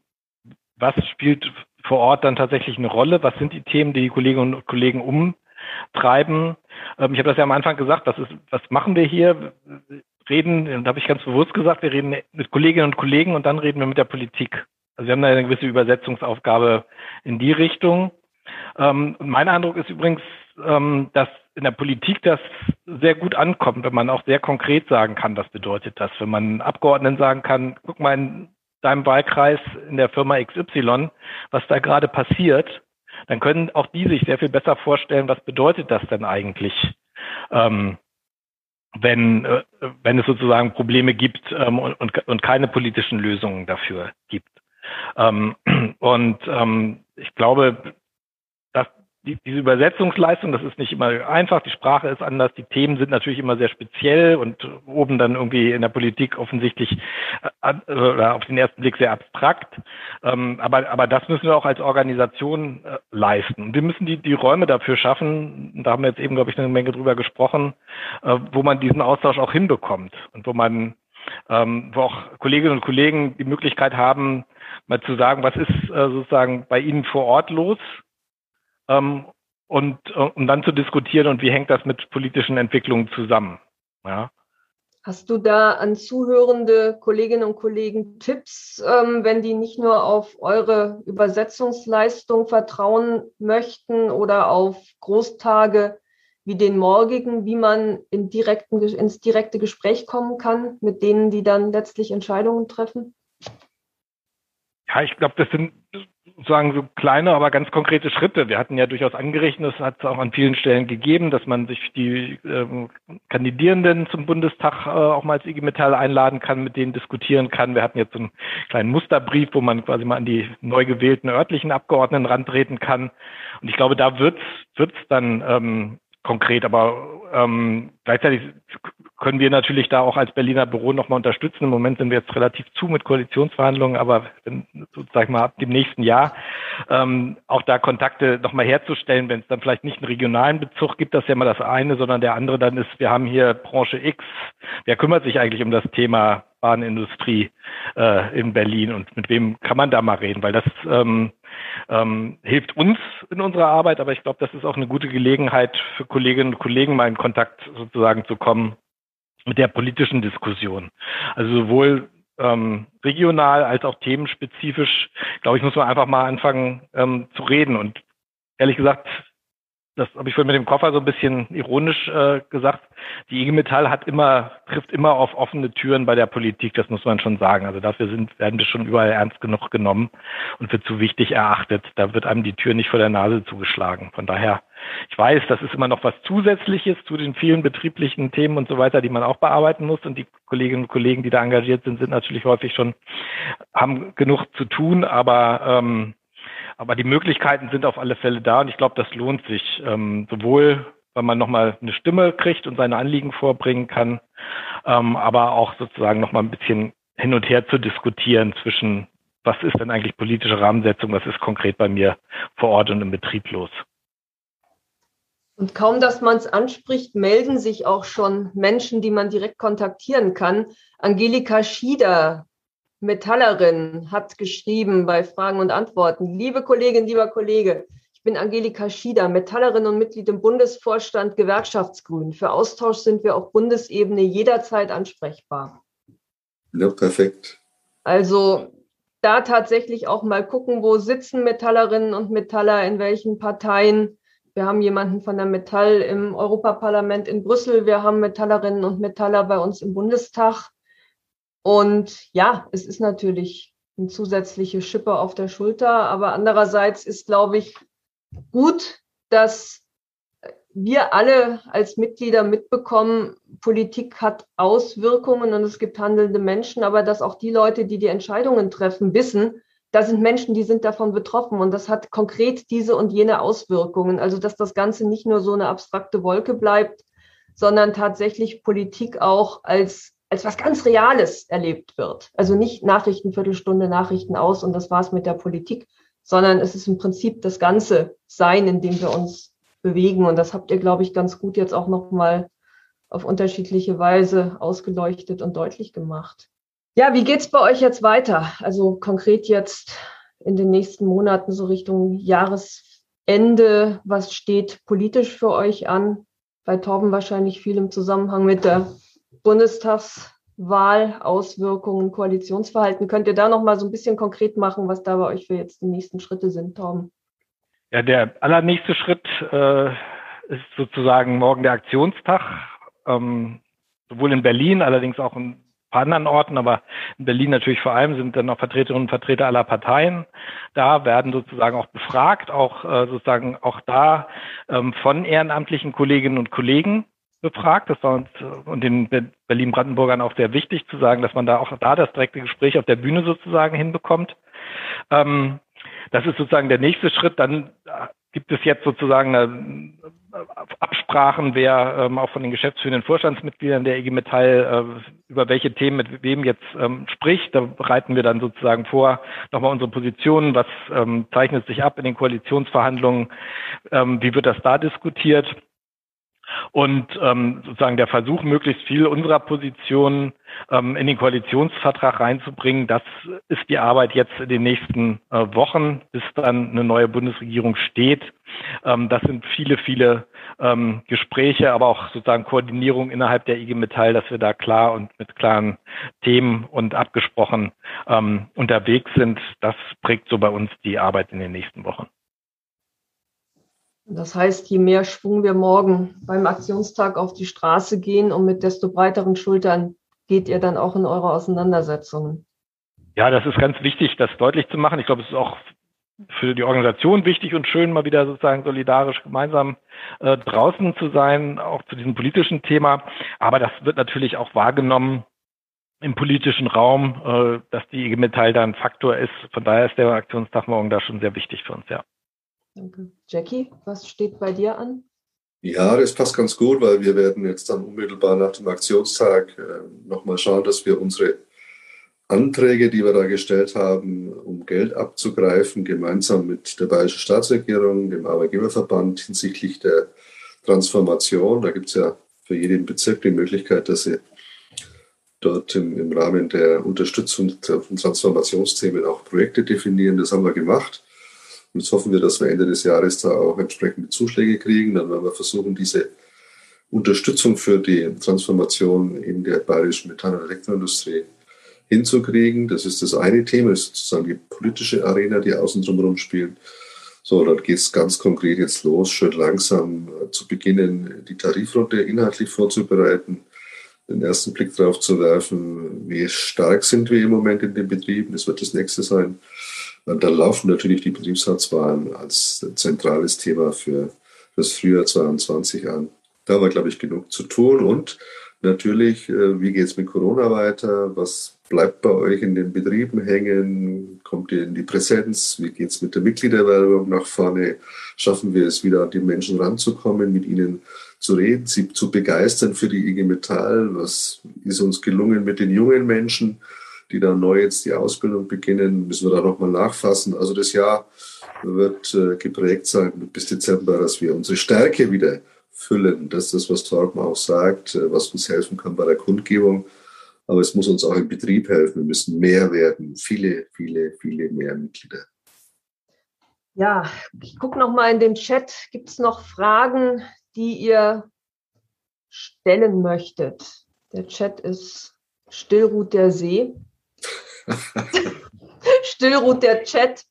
was spielt vor Ort dann tatsächlich eine Rolle, was sind die Themen, die die Kolleginnen und Kollegen um treiben. Ähm, ich habe das ja am Anfang gesagt, was, ist, was machen wir hier? Reden, da habe ich ganz bewusst gesagt, wir reden mit Kolleginnen und Kollegen und dann reden wir mit der Politik. Also wir haben da eine gewisse Übersetzungsaufgabe in die Richtung. Ähm, mein Eindruck ist übrigens, ähm, dass in der Politik das sehr gut ankommt, wenn man auch sehr konkret sagen kann, was bedeutet das. Wenn man Abgeordneten sagen kann, guck mal in deinem Wahlkreis in der Firma XY, was da gerade passiert, dann können auch die sich sehr viel besser vorstellen, was bedeutet das denn eigentlich, ähm, wenn, äh, wenn es sozusagen Probleme gibt ähm, und, und keine politischen Lösungen dafür gibt. Ähm, und ähm, ich glaube, die, diese Übersetzungsleistung, das ist nicht immer einfach, die Sprache ist anders, die Themen sind natürlich immer sehr speziell und oben dann irgendwie in der Politik offensichtlich äh, oder auf den ersten Blick sehr abstrakt. Ähm, aber, aber das müssen wir auch als Organisation äh, leisten. Und wir müssen die, die Räume dafür schaffen, da haben wir jetzt eben, glaube ich, eine Menge drüber gesprochen, äh, wo man diesen Austausch auch hinbekommt und wo man ähm, wo auch Kolleginnen und Kollegen die Möglichkeit haben, mal zu sagen, was ist äh, sozusagen bei Ihnen vor Ort los ähm, und äh, um dann zu diskutieren und wie hängt das mit politischen Entwicklungen zusammen. Ja. Hast du da an zuhörende Kolleginnen und Kollegen Tipps, ähm, wenn die nicht nur auf eure Übersetzungsleistung vertrauen möchten oder auf Großtage wie den morgigen, wie man in direkten, ins direkte Gespräch kommen kann mit denen, die dann letztlich Entscheidungen treffen? Ja, ich glaube, das sind sozusagen so kleine, aber ganz konkrete Schritte. Wir hatten ja durchaus angerechnet, es hat es auch an vielen Stellen gegeben, dass man sich die ähm, Kandidierenden zum Bundestag äh, auch mal als IG Metall einladen kann, mit denen diskutieren kann. Wir hatten jetzt so einen kleinen Musterbrief, wo man quasi mal an die neu gewählten örtlichen Abgeordneten rantreten kann. Und ich glaube, da wird's wird's dann ähm, konkret, aber ähm, gleichzeitig können wir natürlich da auch als Berliner Büro nochmal unterstützen. Im Moment sind wir jetzt relativ zu mit Koalitionsverhandlungen, aber sozusagen mal ab dem nächsten Jahr ähm, auch da Kontakte nochmal herzustellen, wenn es dann vielleicht nicht einen regionalen Bezug gibt, das ist ja mal das eine, sondern der andere dann ist, wir haben hier Branche X, wer kümmert sich eigentlich um das Thema Bahnindustrie äh, in Berlin und mit wem kann man da mal reden, weil das ähm, ähm, hilft uns in unserer Arbeit, aber ich glaube, das ist auch eine gute Gelegenheit für Kolleginnen und Kollegen mal in Kontakt sozusagen zu kommen mit der politischen Diskussion. Also sowohl ähm, regional als auch themenspezifisch, glaube ich, muss man einfach mal anfangen ähm, zu reden. Und ehrlich gesagt, das habe ich vorhin mit dem Koffer so ein bisschen ironisch äh, gesagt, die IG Metall hat immer, trifft immer auf offene Türen bei der Politik, das muss man schon sagen. Also dafür sind, werden wir schon überall ernst genug genommen und wird zu wichtig erachtet. Da wird einem die Tür nicht vor der Nase zugeschlagen. Von daher, ich weiß, das ist immer noch was Zusätzliches zu den vielen betrieblichen Themen und so weiter, die man auch bearbeiten muss. Und die Kolleginnen und Kollegen, die da engagiert sind, sind natürlich häufig schon, haben genug zu tun, aber ähm, aber die Möglichkeiten sind auf alle Fälle da und ich glaube, das lohnt sich. Ähm, sowohl, weil man nochmal eine Stimme kriegt und seine Anliegen vorbringen kann, ähm, aber auch sozusagen nochmal ein bisschen hin und her zu diskutieren zwischen, was ist denn eigentlich politische Rahmensetzung, was ist konkret bei mir vor Ort und im Betrieb los. Und kaum, dass man es anspricht, melden sich auch schon Menschen, die man direkt kontaktieren kann. Angelika Schieder Metallerin hat geschrieben bei Fragen und Antworten. Liebe Kollegin, lieber Kollege, ich bin Angelika Schieder, Metallerin und Mitglied im Bundesvorstand Gewerkschaftsgrün. Für Austausch sind wir auf Bundesebene jederzeit ansprechbar. Ja, perfekt. Also da tatsächlich auch mal gucken, wo sitzen Metallerinnen und Metaller, in welchen Parteien. Wir haben jemanden von der Metall im Europaparlament in Brüssel. Wir haben Metallerinnen und Metaller bei uns im Bundestag. Und ja, es ist natürlich eine zusätzliche Schippe auf der Schulter, aber andererseits ist, glaube ich, gut, dass wir alle als Mitglieder mitbekommen, Politik hat Auswirkungen und es gibt handelnde Menschen, aber dass auch die Leute, die die Entscheidungen treffen, wissen, da sind Menschen, die sind davon betroffen und das hat konkret diese und jene Auswirkungen. Also dass das Ganze nicht nur so eine abstrakte Wolke bleibt, sondern tatsächlich Politik auch als als was ganz Reales erlebt wird. Also nicht Nachrichten, Viertelstunde, Nachrichten aus und das war's mit der Politik, sondern es ist im Prinzip das ganze Sein, in dem wir uns bewegen. Und das habt ihr, glaube ich, ganz gut jetzt auch nochmal auf unterschiedliche Weise ausgeleuchtet und deutlich gemacht. Ja, wie geht's bei euch jetzt weiter? Also konkret jetzt in den nächsten Monaten so Richtung Jahresende. Was steht politisch für euch an? Bei Torben wahrscheinlich viel im Zusammenhang mit der Bundestagswahl, Auswirkungen, Koalitionsverhalten. Könnt ihr da noch mal so ein bisschen konkret machen, was da bei euch für jetzt die nächsten Schritte sind, Torben? Ja, der allernächste Schritt äh, ist sozusagen morgen der Aktionstag, ähm, sowohl in Berlin, allerdings auch in paar anderen Orten, aber in Berlin natürlich vor allem sind dann auch Vertreterinnen und Vertreter aller Parteien da, werden sozusagen auch befragt, auch äh, sozusagen auch da ähm, von ehrenamtlichen Kolleginnen und Kollegen befragt. Das war uns äh, und den Berlin-Brandenburgern auch sehr wichtig zu sagen, dass man da auch da das direkte Gespräch auf der Bühne sozusagen hinbekommt. Ähm, das ist sozusagen der nächste Schritt. Dann äh, gibt es jetzt sozusagen eine, Absprachen, wer ähm, auch von den geschäftsführenden Vorstandsmitgliedern der IG Metall äh, über welche Themen mit wem jetzt ähm, spricht. Da bereiten wir dann sozusagen vor, nochmal unsere Positionen, was ähm, zeichnet sich ab in den Koalitionsverhandlungen, ähm, wie wird das da diskutiert. Und ähm, sozusagen der Versuch, möglichst viel unserer Positionen ähm, in den Koalitionsvertrag reinzubringen, das ist die Arbeit jetzt in den nächsten äh, Wochen, bis dann eine neue Bundesregierung steht. Ähm, das sind viele, viele ähm, Gespräche, aber auch sozusagen Koordinierung innerhalb der IG Metall, dass wir da klar und mit klaren Themen und abgesprochen ähm, unterwegs sind. Das prägt so bei uns die Arbeit in den nächsten Wochen. Das heißt, je mehr Schwung wir morgen beim Aktionstag auf die Straße gehen und mit desto breiteren Schultern geht ihr dann auch in eure Auseinandersetzungen. Ja, das ist ganz wichtig, das deutlich zu machen. Ich glaube, es ist auch für die Organisation wichtig und schön, mal wieder sozusagen solidarisch gemeinsam äh, draußen zu sein, auch zu diesem politischen Thema. Aber das wird natürlich auch wahrgenommen im politischen Raum, äh, dass die IG Metall da ein Faktor ist. Von daher ist der Aktionstag morgen da schon sehr wichtig für uns, ja. Danke. Jackie, was steht bei dir an? Ja, das passt ganz gut, weil wir werden jetzt dann unmittelbar nach dem Aktionstag äh, nochmal schauen, dass wir unsere Anträge, die wir da gestellt haben, um Geld abzugreifen, gemeinsam mit der bayerischen Staatsregierung, dem Arbeitgeberverband hinsichtlich der Transformation. Da gibt es ja für jeden Bezirk die Möglichkeit, dass sie dort im, im Rahmen der Unterstützung von Transformationsthemen auch Projekte definieren. Das haben wir gemacht. Jetzt hoffen wir, dass wir Ende des Jahres da auch entsprechende Zuschläge kriegen. Dann werden wir versuchen, diese Unterstützung für die Transformation in der bayerischen Metall- und Elektroindustrie hinzukriegen. Das ist das eine Thema, das ist sozusagen die politische Arena, die außen drumherum spielt. So, dann geht es ganz konkret jetzt los, schön langsam zu beginnen, die Tarifrunde inhaltlich vorzubereiten, den ersten Blick darauf zu werfen, wie stark sind wir im Moment in den Betrieben, das wird das nächste sein. Dann laufen natürlich die Betriebsratswahlen als zentrales Thema für das Frühjahr 22 an. Da war, glaube ich, genug zu tun. Und natürlich, äh, wie geht es mit Corona weiter? Was bleibt bei euch in den Betrieben hängen? Kommt ihr in die Präsenz? Wie geht es mit der Mitgliederwerbung nach vorne? Schaffen wir es wieder an die Menschen ranzukommen, mit ihnen zu reden, sie zu begeistern für die IG Metall? Was ist uns gelungen mit den jungen Menschen? Die dann neu jetzt die Ausbildung beginnen, müssen wir da nochmal nachfassen. Also das Jahr wird äh, geprägt sein bis Dezember, dass wir unsere Stärke wieder füllen. Das ist das, was Torben auch sagt, äh, was uns helfen kann bei der Kundgebung. Aber es muss uns auch im Betrieb helfen. Wir müssen mehr werden, viele, viele, viele mehr Mitglieder. Ja, ich gucke noch mal in den Chat. Gibt es noch Fragen, die ihr stellen möchtet? Der Chat ist Stillruht der See. Still ruht der Chat.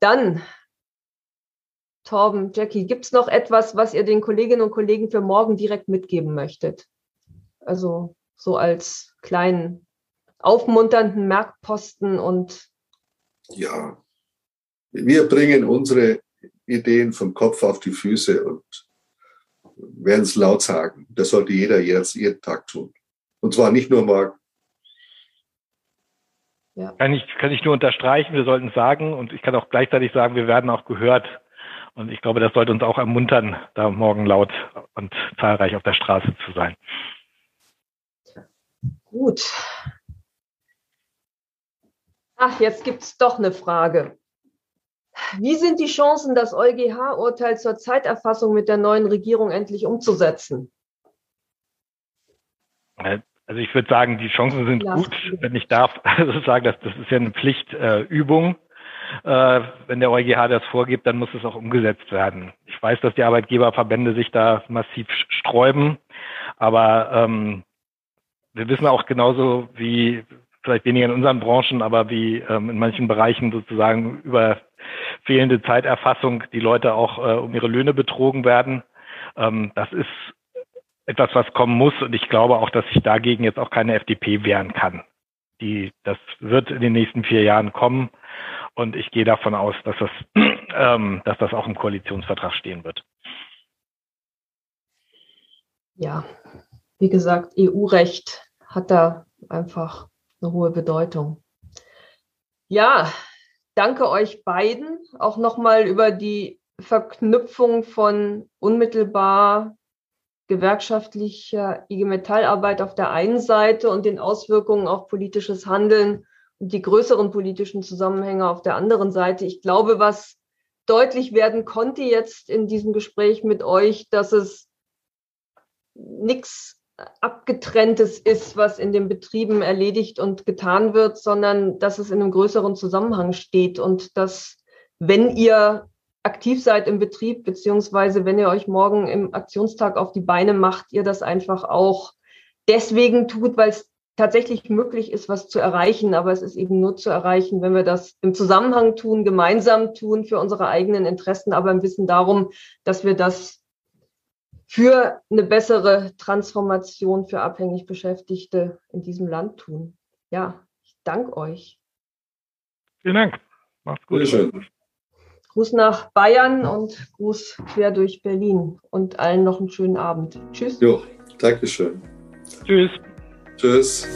Dann, Torben, Jackie, gibt es noch etwas, was ihr den Kolleginnen und Kollegen für morgen direkt mitgeben möchtet? Also so als kleinen aufmunternden Merkposten und. Ja, wir bringen unsere Ideen vom Kopf auf die Füße und werden es laut sagen. Das sollte jeder jetzt jeden Tag tun. Und zwar nicht nur morgen. Ja. Kann, ich, kann ich nur unterstreichen, wir sollten es sagen und ich kann auch gleichzeitig sagen, wir werden auch gehört. Und ich glaube, das sollte uns auch ermuntern, da morgen laut und zahlreich auf der Straße zu sein. Gut. Ach, jetzt gibt es doch eine Frage. Wie sind die Chancen, das EuGH-Urteil zur Zeiterfassung mit der neuen Regierung endlich umzusetzen? Äh, also ich würde sagen, die Chancen sind ja. gut, wenn ich darf also sagen, dass das ist ja eine Pflichtübung. Äh, wenn der EuGH das vorgibt, dann muss es auch umgesetzt werden. Ich weiß, dass die Arbeitgeberverbände sich da massiv sträuben, aber ähm, wir wissen auch genauso wie vielleicht weniger in unseren Branchen, aber wie ähm, in manchen Bereichen sozusagen über fehlende Zeiterfassung die Leute auch äh, um ihre Löhne betrogen werden. Ähm, das ist etwas, was kommen muss. Und ich glaube auch, dass sich dagegen jetzt auch keine FDP wehren kann. Die, das wird in den nächsten vier Jahren kommen. Und ich gehe davon aus, dass das, ähm, dass das auch im Koalitionsvertrag stehen wird. Ja, wie gesagt, EU-Recht hat da einfach eine hohe Bedeutung. Ja, danke euch beiden auch nochmal über die Verknüpfung von unmittelbar gewerkschaftlicher IG Metallarbeit auf der einen Seite und den Auswirkungen auf politisches Handeln und die größeren politischen Zusammenhänge auf der anderen Seite. Ich glaube, was deutlich werden konnte jetzt in diesem Gespräch mit euch, dass es nichts abgetrenntes ist, was in den Betrieben erledigt und getan wird, sondern dass es in einem größeren Zusammenhang steht und dass, wenn ihr aktiv seid im Betrieb, beziehungsweise wenn ihr euch morgen im Aktionstag auf die Beine macht, ihr das einfach auch deswegen tut, weil es tatsächlich möglich ist, was zu erreichen. Aber es ist eben nur zu erreichen, wenn wir das im Zusammenhang tun, gemeinsam tun für unsere eigenen Interessen, aber im Wissen darum, dass wir das für eine bessere Transformation für abhängig Beschäftigte in diesem Land tun. Ja, ich danke euch. Vielen Dank. Macht's gut. Schön. Gruß nach Bayern und Gruß quer durch Berlin und allen noch einen schönen Abend. Tschüss. Jo, Dankeschön. Tschüss. Tschüss.